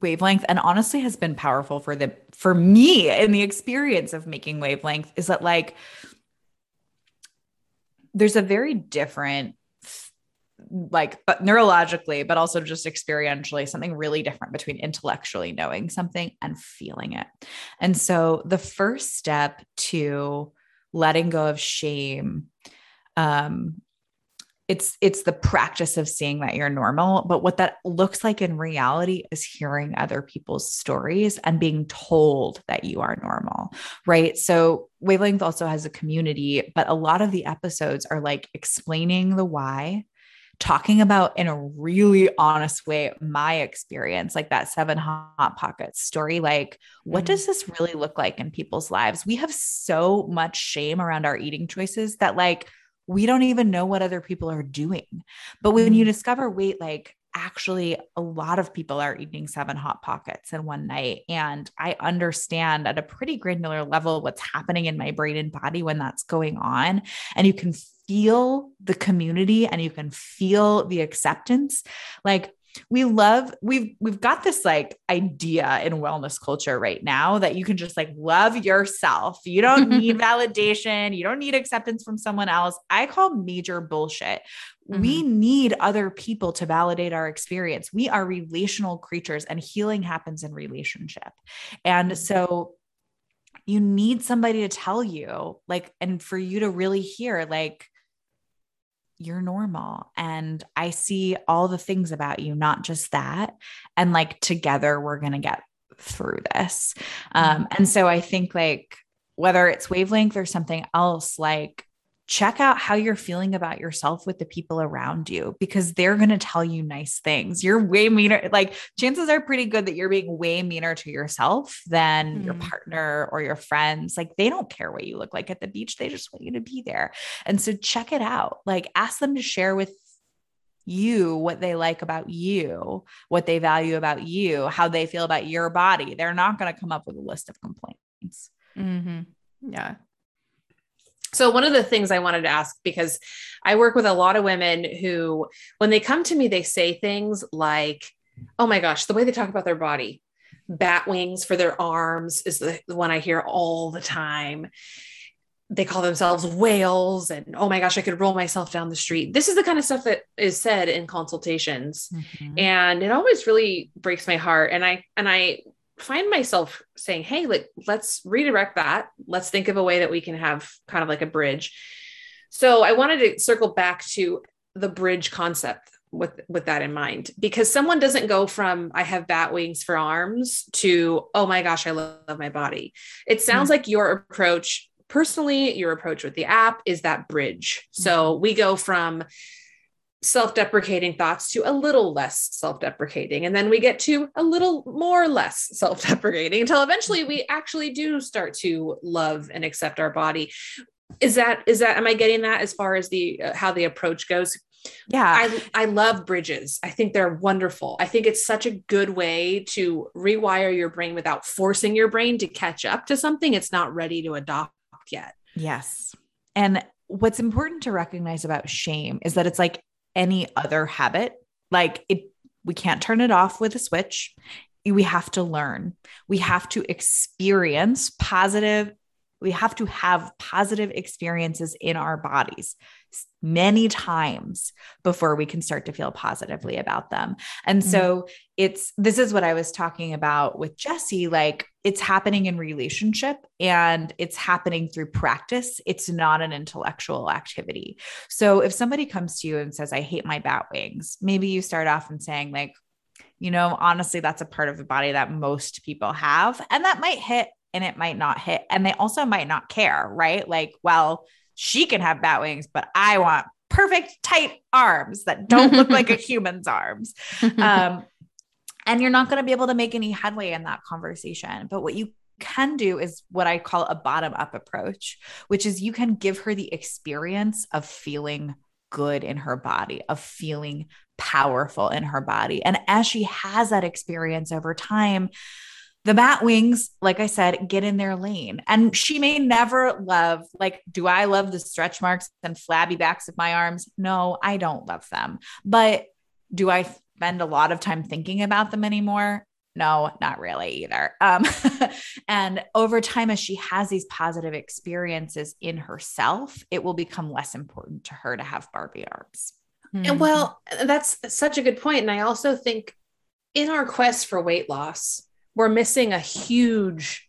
wavelength and honestly has been powerful for the for me in the experience of making wavelength is that like there's a very different like but neurologically but also just experientially something really different between intellectually knowing something and feeling it. And so the first step to letting go of shame um it's it's the practice of seeing that you're normal but what that looks like in reality is hearing other people's stories and being told that you are normal right so wavelength also has a community but a lot of the episodes are like explaining the why talking about in a really honest way my experience like that seven hot pockets story like what mm-hmm. does this really look like in people's lives we have so much shame around our eating choices that like we don't even know what other people are doing. But when you mm-hmm. discover wait, like actually a lot of people are eating seven hot pockets in one night. And I understand at a pretty granular level what's happening in my brain and body when that's going on. And you can feel the community and you can feel the acceptance. Like we love we've we've got this like idea in wellness culture right now that you can just like love yourself. You don't (laughs) need validation, you don't need acceptance from someone else. I call major bullshit. Mm-hmm. We need other people to validate our experience. We are relational creatures and healing happens in relationship. And so you need somebody to tell you like and for you to really hear like you're normal and I see all the things about you, not just that. And like together, we're going to get through this. Um, and so I think like whether it's wavelength or something else, like check out how you're feeling about yourself with the people around you because they're going to tell you nice things. You're way meaner. Like chances are pretty good that you're being way meaner to yourself than mm. your partner or your friends. Like they don't care what you look like at the beach. They just want you to be there. And so check it out. Like ask them to share with you what they like about you, what they value about you, how they feel about your body. They're not going to come up with a list of complaints. Mm-hmm. Yeah. So, one of the things I wanted to ask, because I work with a lot of women who, when they come to me, they say things like, oh my gosh, the way they talk about their body, bat wings for their arms is the, one I hear all the time. They call themselves whales, and oh my gosh, I could roll myself down the street. This is the kind of stuff that is said in consultations, mm-hmm. and it always really breaks my heart. And I and I find myself saying, Hey, like, let's redirect that. Let's think of a way that we can have kind of like a bridge. So I wanted to circle back to the bridge concept with with that in mind because someone doesn't go from i have bat wings for arms to oh my gosh i love, love my body it sounds mm-hmm. like your approach personally your approach with the app is that bridge so we go from self deprecating thoughts to a little less self deprecating. And then we get to a little more less (laughs) self deprecating until eventually we actually do start to love and accept our body. Is that, is that, am I getting that as far as the, uh, how the approach goes? Yeah. I, I love bridges. I think they're wonderful. I think it's such a good way to rewire your brain without forcing your brain to catch up to something it's not ready to adopt yet. Yes. And what's important to recognize about shame is that it's like any other habit. Like it, we can't turn it off with a switch. We have to learn. We have to experience positive. We have to have positive experiences in our bodies many times before we can start to feel positively about them. And mm-hmm. so it's this is what I was talking about with Jesse like it's happening in relationship and it's happening through practice. It's not an intellectual activity. So if somebody comes to you and says I hate my bat wings, maybe you start off and saying like you know, honestly, that's a part of the body that most people have. And that might hit and it might not hit. And they also might not care, right? Like, well, she can have bat wings, but I want perfect tight arms that don't look like a (laughs) human's arms. (laughs) Um, and you're not going to be able to make any headway in that conversation. But what you can do is what I call a bottom up approach, which is you can give her the experience of feeling good in her body, of feeling powerful in her body. And as she has that experience over time, the bat wings, like I said, get in their lane. And she may never love, like, do I love the stretch marks and flabby backs of my arms? No, I don't love them. But do I spend a lot of time thinking about them anymore? No, not really either. Um, (laughs) and over time, as she has these positive experiences in herself, it will become less important to her to have Barbie arms. Mm-hmm. And well, that's such a good point. And I also think in our quest for weight loss, we're missing a huge,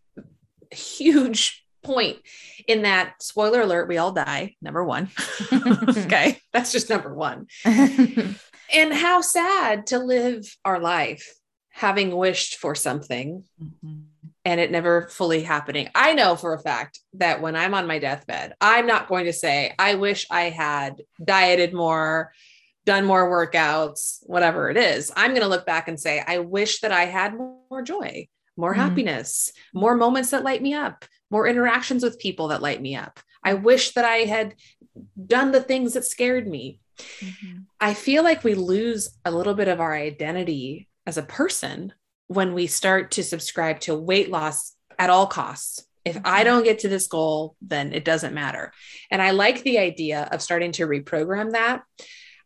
huge point in that spoiler alert, we all die. Number one. (laughs) okay. That's just number one. (laughs) and how sad to live our life having wished for something mm-hmm. and it never fully happening. I know for a fact that when I'm on my deathbed, I'm not going to say, I wish I had dieted more, done more workouts, whatever it is, I'm going to look back and say, I wish that I had more joy, more mm-hmm. happiness, more moments that light me up, more interactions with people that light me up. I wish that I had done the things that scared me. Mm-hmm. I feel like we lose a little bit of our identity as a person when we start to subscribe to weight loss at all costs. If I mm-hmm. don't get to this goal, then it doesn't matter. And I like the idea of starting to reprogram that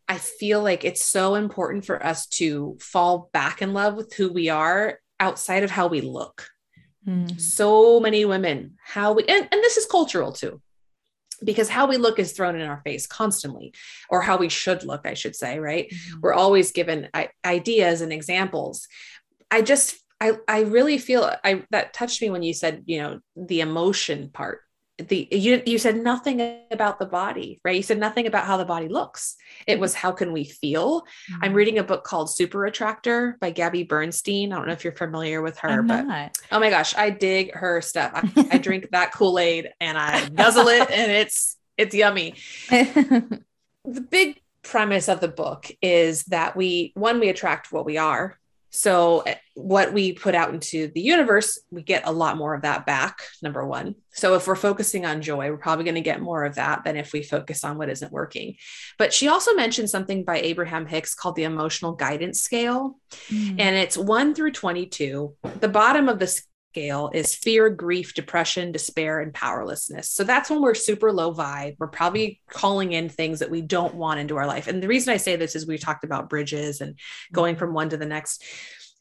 I feel like it's so important for us to fall back in love with who we are outside of how we look. Mm. So many women, how we, and, and this is cultural too, because how we look is thrown in our face constantly, or how we should look, I should say, right? Mm. We're always given ideas and examples. I just, I, I really feel I that touched me when you said, you know, the emotion part the you you said nothing about the body right? You said nothing about how the body looks. It was how can we feel? Mm-hmm. i'm reading a book called super attractor by gabby bernstein. I don't know if you're familiar with her I'm but not. oh my gosh i dig her stuff. I, (laughs) I drink that kool-aid and i guzzle it and it's it's yummy. (laughs) The big premise of the book is that we one we attract what we are so, eh, what we put out into the universe, we get a lot more of that back, number one. So, if we're focusing on joy, we're probably going to get more of that than if we focus on what isn't working. But she also mentioned something by Abraham Hicks called the emotional guidance scale. Mm. And it's one through 22. The bottom of the scale is fear, grief, depression, despair, and powerlessness. So that's when we're super low vibe. We're probably calling in things that we don't want into our life. And the reason I say this is we talked about bridges and going from one to the next.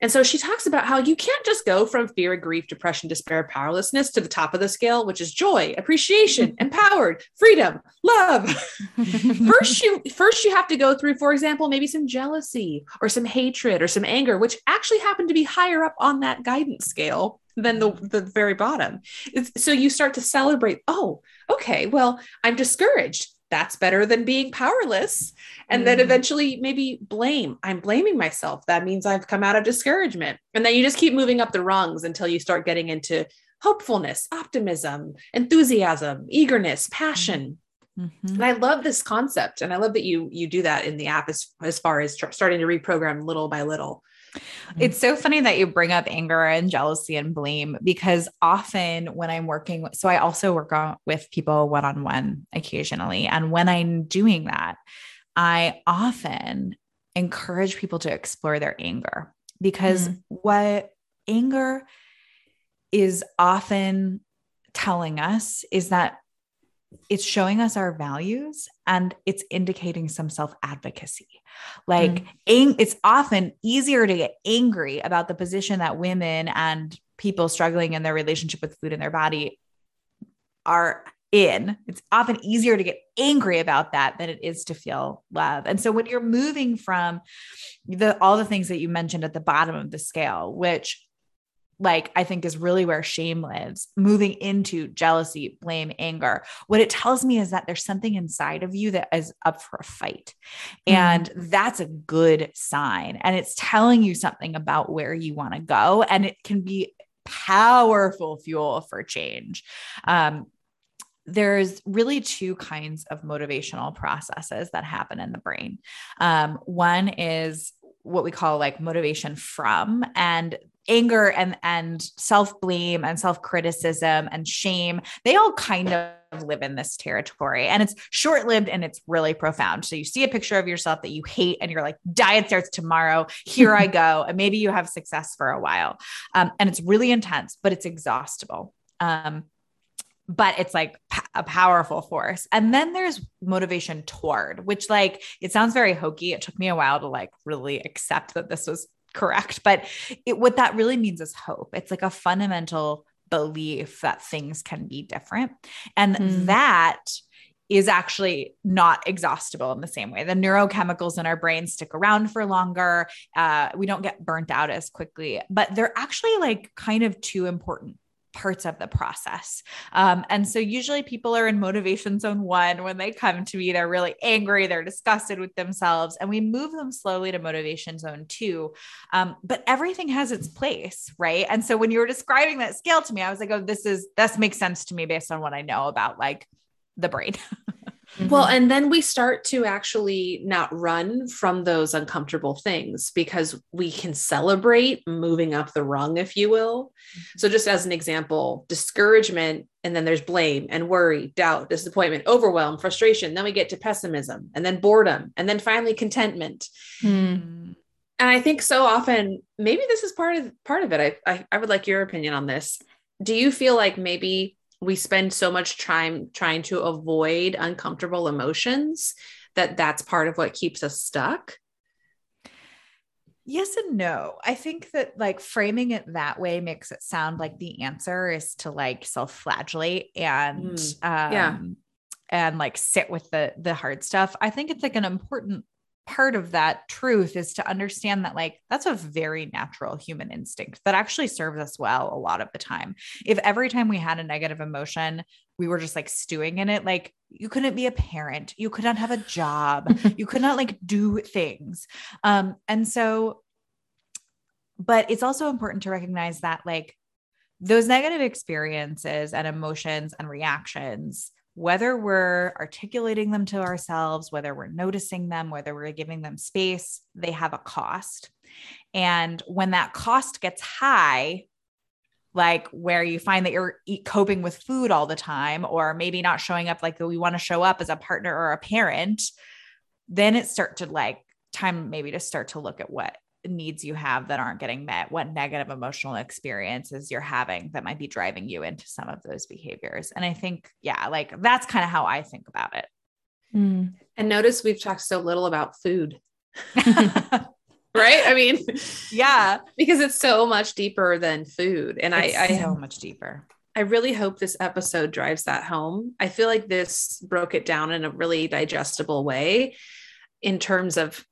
And so she talks about how you can't just go from fear, grief, depression, despair, powerlessness to the top of the scale, which is joy, appreciation, (laughs) empowered, freedom, love. (laughs) first, you first you have to go through, for example, maybe some jealousy or some hatred or some anger, which actually happen to be higher up on that guidance scale than the, the very bottom. It's, so you start to celebrate, oh, okay, well, I'm discouraged. That's better than being powerless. And mm. then eventually maybe blame. I'm blaming myself. That means I've come out of discouragement. And then you just keep moving up the rungs until you start getting into hopefulness, optimism, enthusiasm, eagerness, passion. Mm-hmm. And I love this concept. And I love that you you do that in the app as, as far as tr- starting to reprogram little by little. Mm-hmm. It's so funny that you bring up anger and jealousy and blame because often when I'm working, so I also work on, with people one on one occasionally. And when I'm doing that, I often encourage people to explore their anger because mm-hmm. what anger is often telling us is that it's showing us our values and it's indicating some self advocacy. Like, mm. ang- it's often easier to get angry about the position that women and people struggling in their relationship with food in their body are in. It's often easier to get angry about that than it is to feel love. And so when you're moving from the all the things that you mentioned at the bottom of the scale, which like I think is really where shame lives, moving into jealousy, blame, anger. What it tells me is that there's something inside of you that is up for a fight. Mm-hmm. And that's a good sign. And it's telling you something about where you want to go. And it can be powerful fuel for change. Um, there's really two kinds of motivational processes that happen in the brain. Um, one is what we call like motivation from and anger and and self-blame and self-criticism and shame they all kind of live in this territory. And it's short-lived and it's really profound. So you see a picture of yourself that you hate and you're like diet starts tomorrow. Here i (laughs) go. And maybe you have success for a while. Um, and it's really intense but it's exhaustible. Um, but it's like a powerful force. And then there's motivation toward, which like it sounds very hokey. It took me a while to like really accept that this was correct. But it, what that really means is hope. It's like a fundamental belief that things can be different. And mm. that is actually not exhaustible in the same way. The neurochemicals in our brain stick around for longer. Uh, we don't get burnt out as quickly, but they're actually like kind of two important parts of the process. Um, and so usually people are in motivation zone one when they come to me, they're really angry, they're disgusted with themselves, and we move them slowly to motivation zone two. Um, but everything has its place, right? And so when you were describing that scale to me, I was like, oh, this is, this makes sense to me based on what I know about like the brain. (laughs) Mm-hmm. Well, and then we start to actually not run from those uncomfortable things because we can celebrate moving up the rung, if you will. Mm-hmm. So, just as an example, discouragement, and then there's blame and worry, doubt, disappointment, overwhelm, frustration. Then we get to pessimism, and then boredom, and then finally contentment. Mm. And I think so often, maybe this is part of part of it. I, I I would like your opinion on this. Do you feel like maybe we spend so much time trying to avoid uncomfortable emotions that that's part of what keeps us stuck. Yes and no. I think that like framing it that way makes it sound like the answer is to like self-flagellate and mm, um yeah and like sit with the the hard stuff. I think it's like an important part of that truth is to understand that like that's a very natural human instinct that actually serves us well a lot of the time. If every time we had a negative emotion we were just like stewing in it like you couldn't be a parent you could not have a job (laughs) you could not like do things. Um and so but it's also important to recognize that like those negative experiences and emotions and reactions whether we're articulating them to ourselves, whether we're noticing them, whether we're giving them space, they have a cost. And when that cost gets high, like where you find that you're coping with food all the time, or maybe not showing up like we want to show up as a partner or a parent, then it start to like time maybe to start to look at what needs you have that aren't getting met, what negative emotional experiences you're having that might be driving you into some of those behaviors. And I think, yeah, like that's kind of how I think about it. Mm. And notice we've talked so little about food. (laughs) right? I mean, yeah, because it's so much deeper than food. And it's I, I so much deeper. I really hope this episode drives that home. I feel like this broke it down in a really digestible way in terms of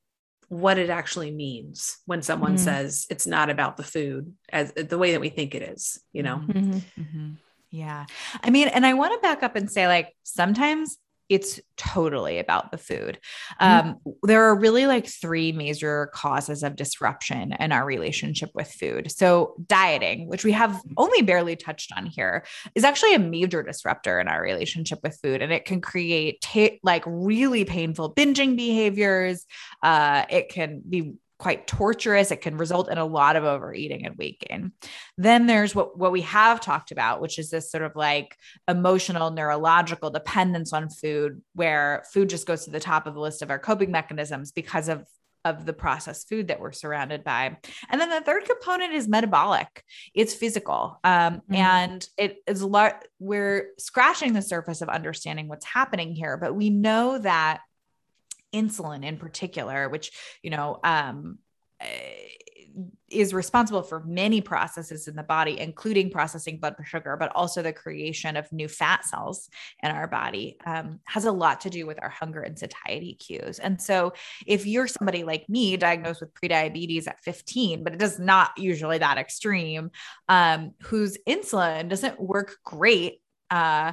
what it actually means when someone mm-hmm. says it's not about the food as the way that we think it is, you know? Mm-hmm. Mm-hmm. Yeah. I mean, and I want to back up and say, like, sometimes it's totally about the food. Mm-hmm. Um, there are really like three major causes of disruption in our relationship with food. So, dieting, which we have only barely touched on here, is actually a major disruptor in our relationship with food. And it can create ta- like really painful binging behaviors. Uh, it can be quite torturous. It can result in a lot of overeating and weight gain. Then there's what, what we have talked about, which is this sort of like emotional, neurological dependence on food, where food just goes to the top of the list of our coping mechanisms because of of the processed food that we're surrounded by. And then the third component is metabolic. It's physical. Um, mm-hmm. And it is a lot, we're scratching the surface of understanding what's happening here, but we know that insulin in particular, which, you know, um, eh, is responsible for many processes in the body, including processing blood sugar, but also the creation of new fat cells in our body, um, has a lot to do with our hunger and satiety cues. And so, if you're somebody like me, diagnosed with prediabetes at 15, but it is not usually that extreme, um, whose insulin doesn't work great. Uh,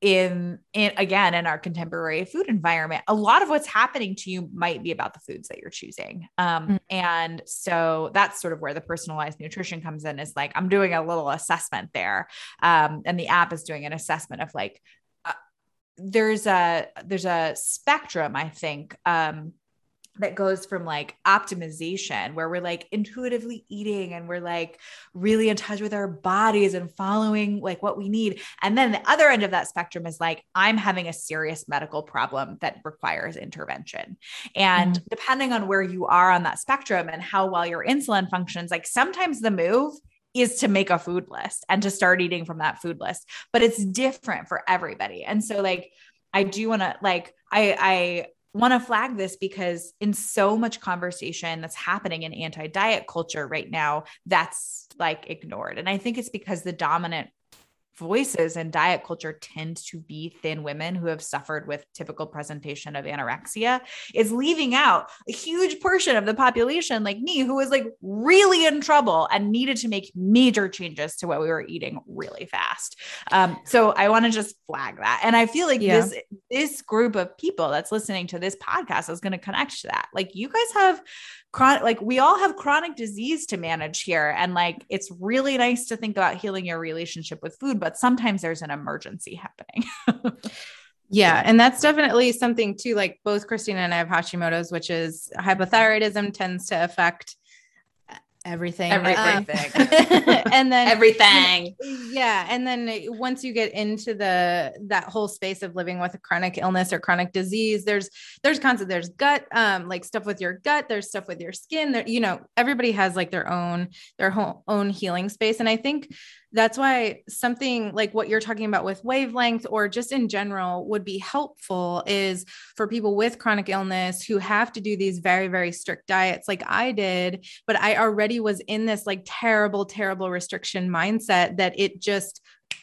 in in again in our contemporary food environment a lot of what's happening to you might be about the foods that you're choosing um, mm-hmm. and so that's sort of where the personalized nutrition comes in is like i'm doing a little assessment there um, and the app is doing an assessment of like uh, there's a there's a spectrum i think um, that goes from like optimization where we're like intuitively eating and we're like really in touch with our bodies and following like what we need. And then the other end of that spectrum is like i'm having a serious medical problem that requires intervention. And mm-hmm. depending on where you are on that spectrum and how well your insulin functions like sometimes the move is to make a food list and to start eating from that food list but it's different for everybody. And so like I do want to like I I want to flag this because in so much conversation that's happening in anti-diet culture right now that's like ignored. And i think it's because the dominant voices in diet culture tend to be thin women who have suffered with typical presentation of anorexia is leaving out a huge portion of the population like me who was like really in trouble and needed to make major changes to what we were eating really fast. Um, so i want to just flag that. And i feel like yeah. this this group of people that's listening to this podcast is going to connect to that. Like you guys have like we all have chronic disease to manage here and like it's really nice to think about healing your relationship with food but sometimes there's an emergency happening. (laughs) Yeah and that's definitely something too like both christina and i have hashimoto's which is hypothyroidism tends to affect everything. Everything. Uh, (laughs) and then everything. Yeah and then once you get into the that whole space of living with a chronic illness or chronic disease there's there's concept there's gut um like stuff with your gut there's stuff with your skin there you know everybody has like their own their whole own healing space. And i think that's why something like what you're talking about with wavelength or just in general would be helpful is for people with chronic illness who have to do these very very strict diets like I did but I already was in this like terrible terrible restriction mindset that it just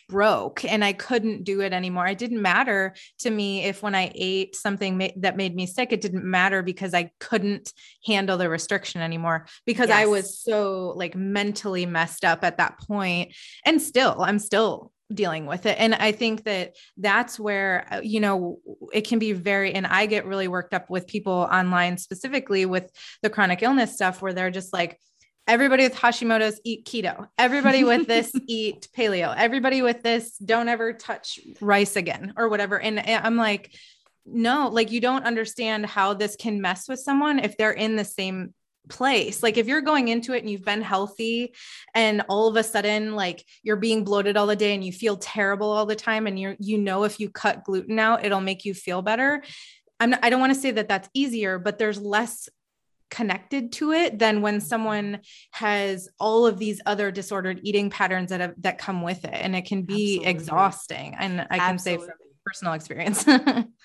broke and I couldn't do it anymore. It didn't matter to me if when I ate something ma- that made me sick, it didn't matter because I couldn't handle the restriction anymore because yes. I was so like mentally messed up at that point. And still, I'm still dealing with it. And I think that that's where, uh, you know, it can be very, and I get really worked up with people online specifically with the chronic illness stuff where they're just like, everybody with Hashimoto's eat keto. Everybody with this (laughs) eat paleo. Everybody with this don't ever touch rice again or whatever. And eh, I'm like, no, like you don't understand how this can mess with someone if they're in the same place. Like if you're going into it and you've been healthy and all of a sudden like you're being bloated all the day and you feel terrible all the time and you're you know if you cut gluten out it'll make you feel better. I'm not, I don't want to say that that's easier, but there's less connected to it than when someone has all of these other disordered eating patterns that have, that come with it and it can be Absolutely. exhausting and i can Absolutely. say from personal experience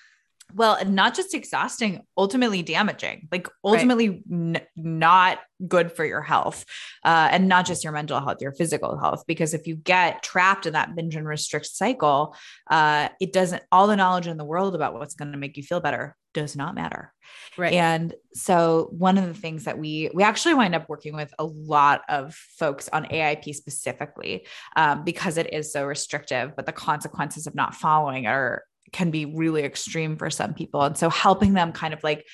(laughs) well not just exhausting ultimately damaging like ultimately right. n- not good for your health uh, and not just your mental health your physical health because if you get trapped in that binge and restrict cycle uh, it doesn't all the knowledge in the world about what's going to make you feel better does not matter right and so one of the things that we we actually wind up working with a lot of folks on aip specifically um, because it is so restrictive but the consequences of not following are can be really extreme for some people. And so helping them kind of like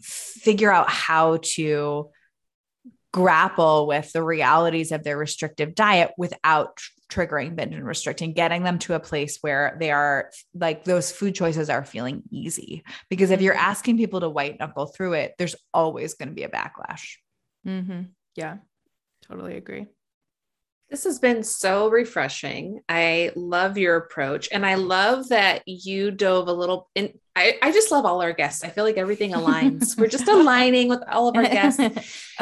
figure out how to grapple with the realities of their restrictive diet without triggering binge and restricting, getting them to a place where they are like those food choices are feeling easy. Because if you're mm-hmm. asking people to white knuckle through it, there's always going to be a backlash. Mm-hmm. Yeah, totally agree. This has been so refreshing. I love your approach. And I love that you dove a little in. I, I just love all our guests. I feel like everything aligns. We're just (laughs) aligning with all of our guests.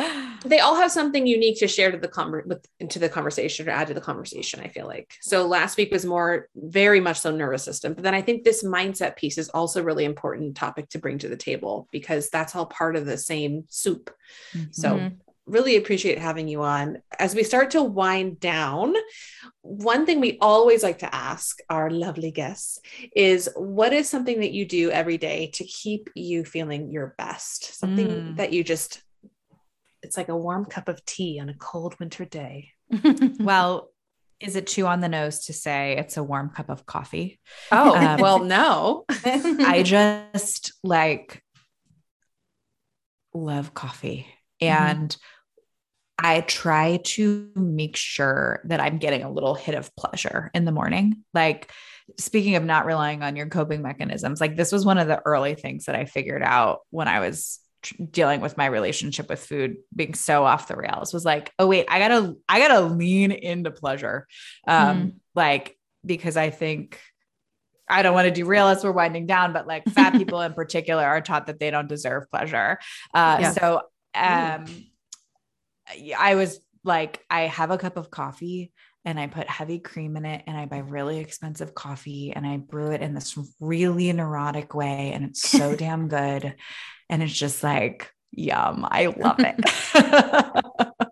(laughs) they all have something unique to share to the with, into the conversation or add to the conversation. I feel like so. Last week was more very much so nervous system, but then I think this mindset piece is also really important topic to bring to the table because that's all part of the same soup. Mm-hmm. So really appreciate having you on. As we start to wind down, one thing we always like to ask our lovely guests is what is something that you do every day to keep you feeling your best? Something mm. that you just, it's like a warm cup of tea on a cold winter day. (laughs) (laughs) well, is it too on the nose to say it's a warm cup of coffee? Oh, (laughs) um, well, no. I just like love coffee. Mm-hmm. And mm-hmm. I try to make sure that I'm getting a little hit of pleasure in the morning. Like, speaking of not relying on your coping mechanisms, like, this was one of the early things that I figured out when I was dealing with my relationship with food being so off the rails was like oh wait i gotta i gotta lean into pleasure um mm. like because i think I don't want to derail us. We're winding down, but like fat (laughs) people in particular are taught that they don't deserve pleasure. Uh, yeah. So, um, I was like, I have a cup of coffee and I put heavy cream in it and I buy really expensive coffee and I brew it in this really neurotic way and it's so (laughs) damn good. And it's just like, yum. I love it. (laughs)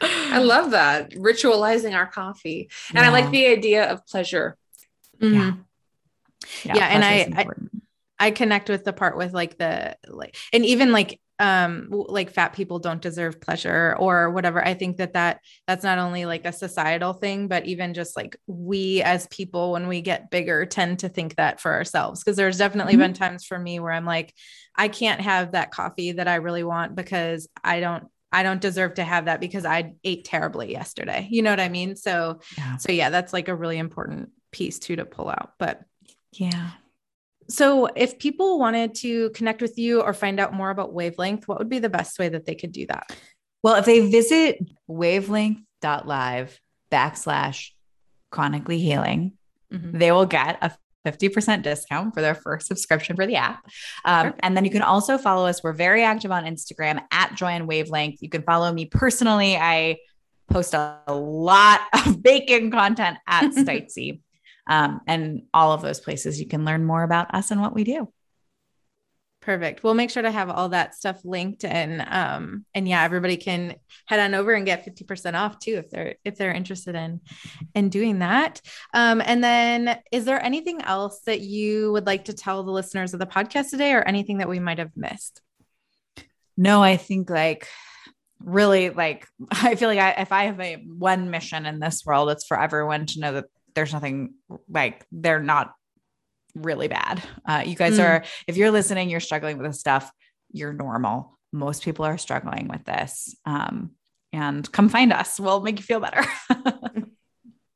I (laughs) love that ritualizing our coffee. And yeah. I like the idea of pleasure. Mm-hmm. Yeah. Yeah. yeah and I, I, I connect with the part with like the like and even like um like fat people don't deserve pleasure or whatever i think that that that's not only like a societal thing but even just like we as people when we get bigger tend to think that for ourselves because there's definitely mm-hmm. been times for me where i'm like i can't have that coffee that i really want because i don't I don't deserve to have that because I ate terribly yesterday. You know what I mean? So, yeah. so yeah, that's like a really important piece too to pull out. But yeah, so, if people wanted to connect with you or find out more about wavelength, what would be the best way that they could do that? Well, if they visit wavelength.live backslash chronically healing, mm-hmm. they will get a 50% discount for their first subscription for the app. Um, and then you can also follow us. We're very active on Instagram at join Wavelength. You can follow me personally. I post a, lot of baking content at (laughs) Stitesy. Um, and all of those places you can learn more about us and what we do. Perfect. We'll make sure to have all that stuff linked and um and yeah, everybody can head on over and get 50% off too if they're if they're interested in in doing that. Um and then is there anything else that you would like to tell the listeners of the podcast today or anything that we might have missed? No, I think like really like (laughs) I feel like I, if I have a one mission in this world, it's for everyone to know that there's nothing like they're not really bad. Uh, you guys mm. are, if you're listening, you're struggling with this stuff, you're normal. Most people are struggling with this. Um, and come find us. We'll make you feel better. (laughs)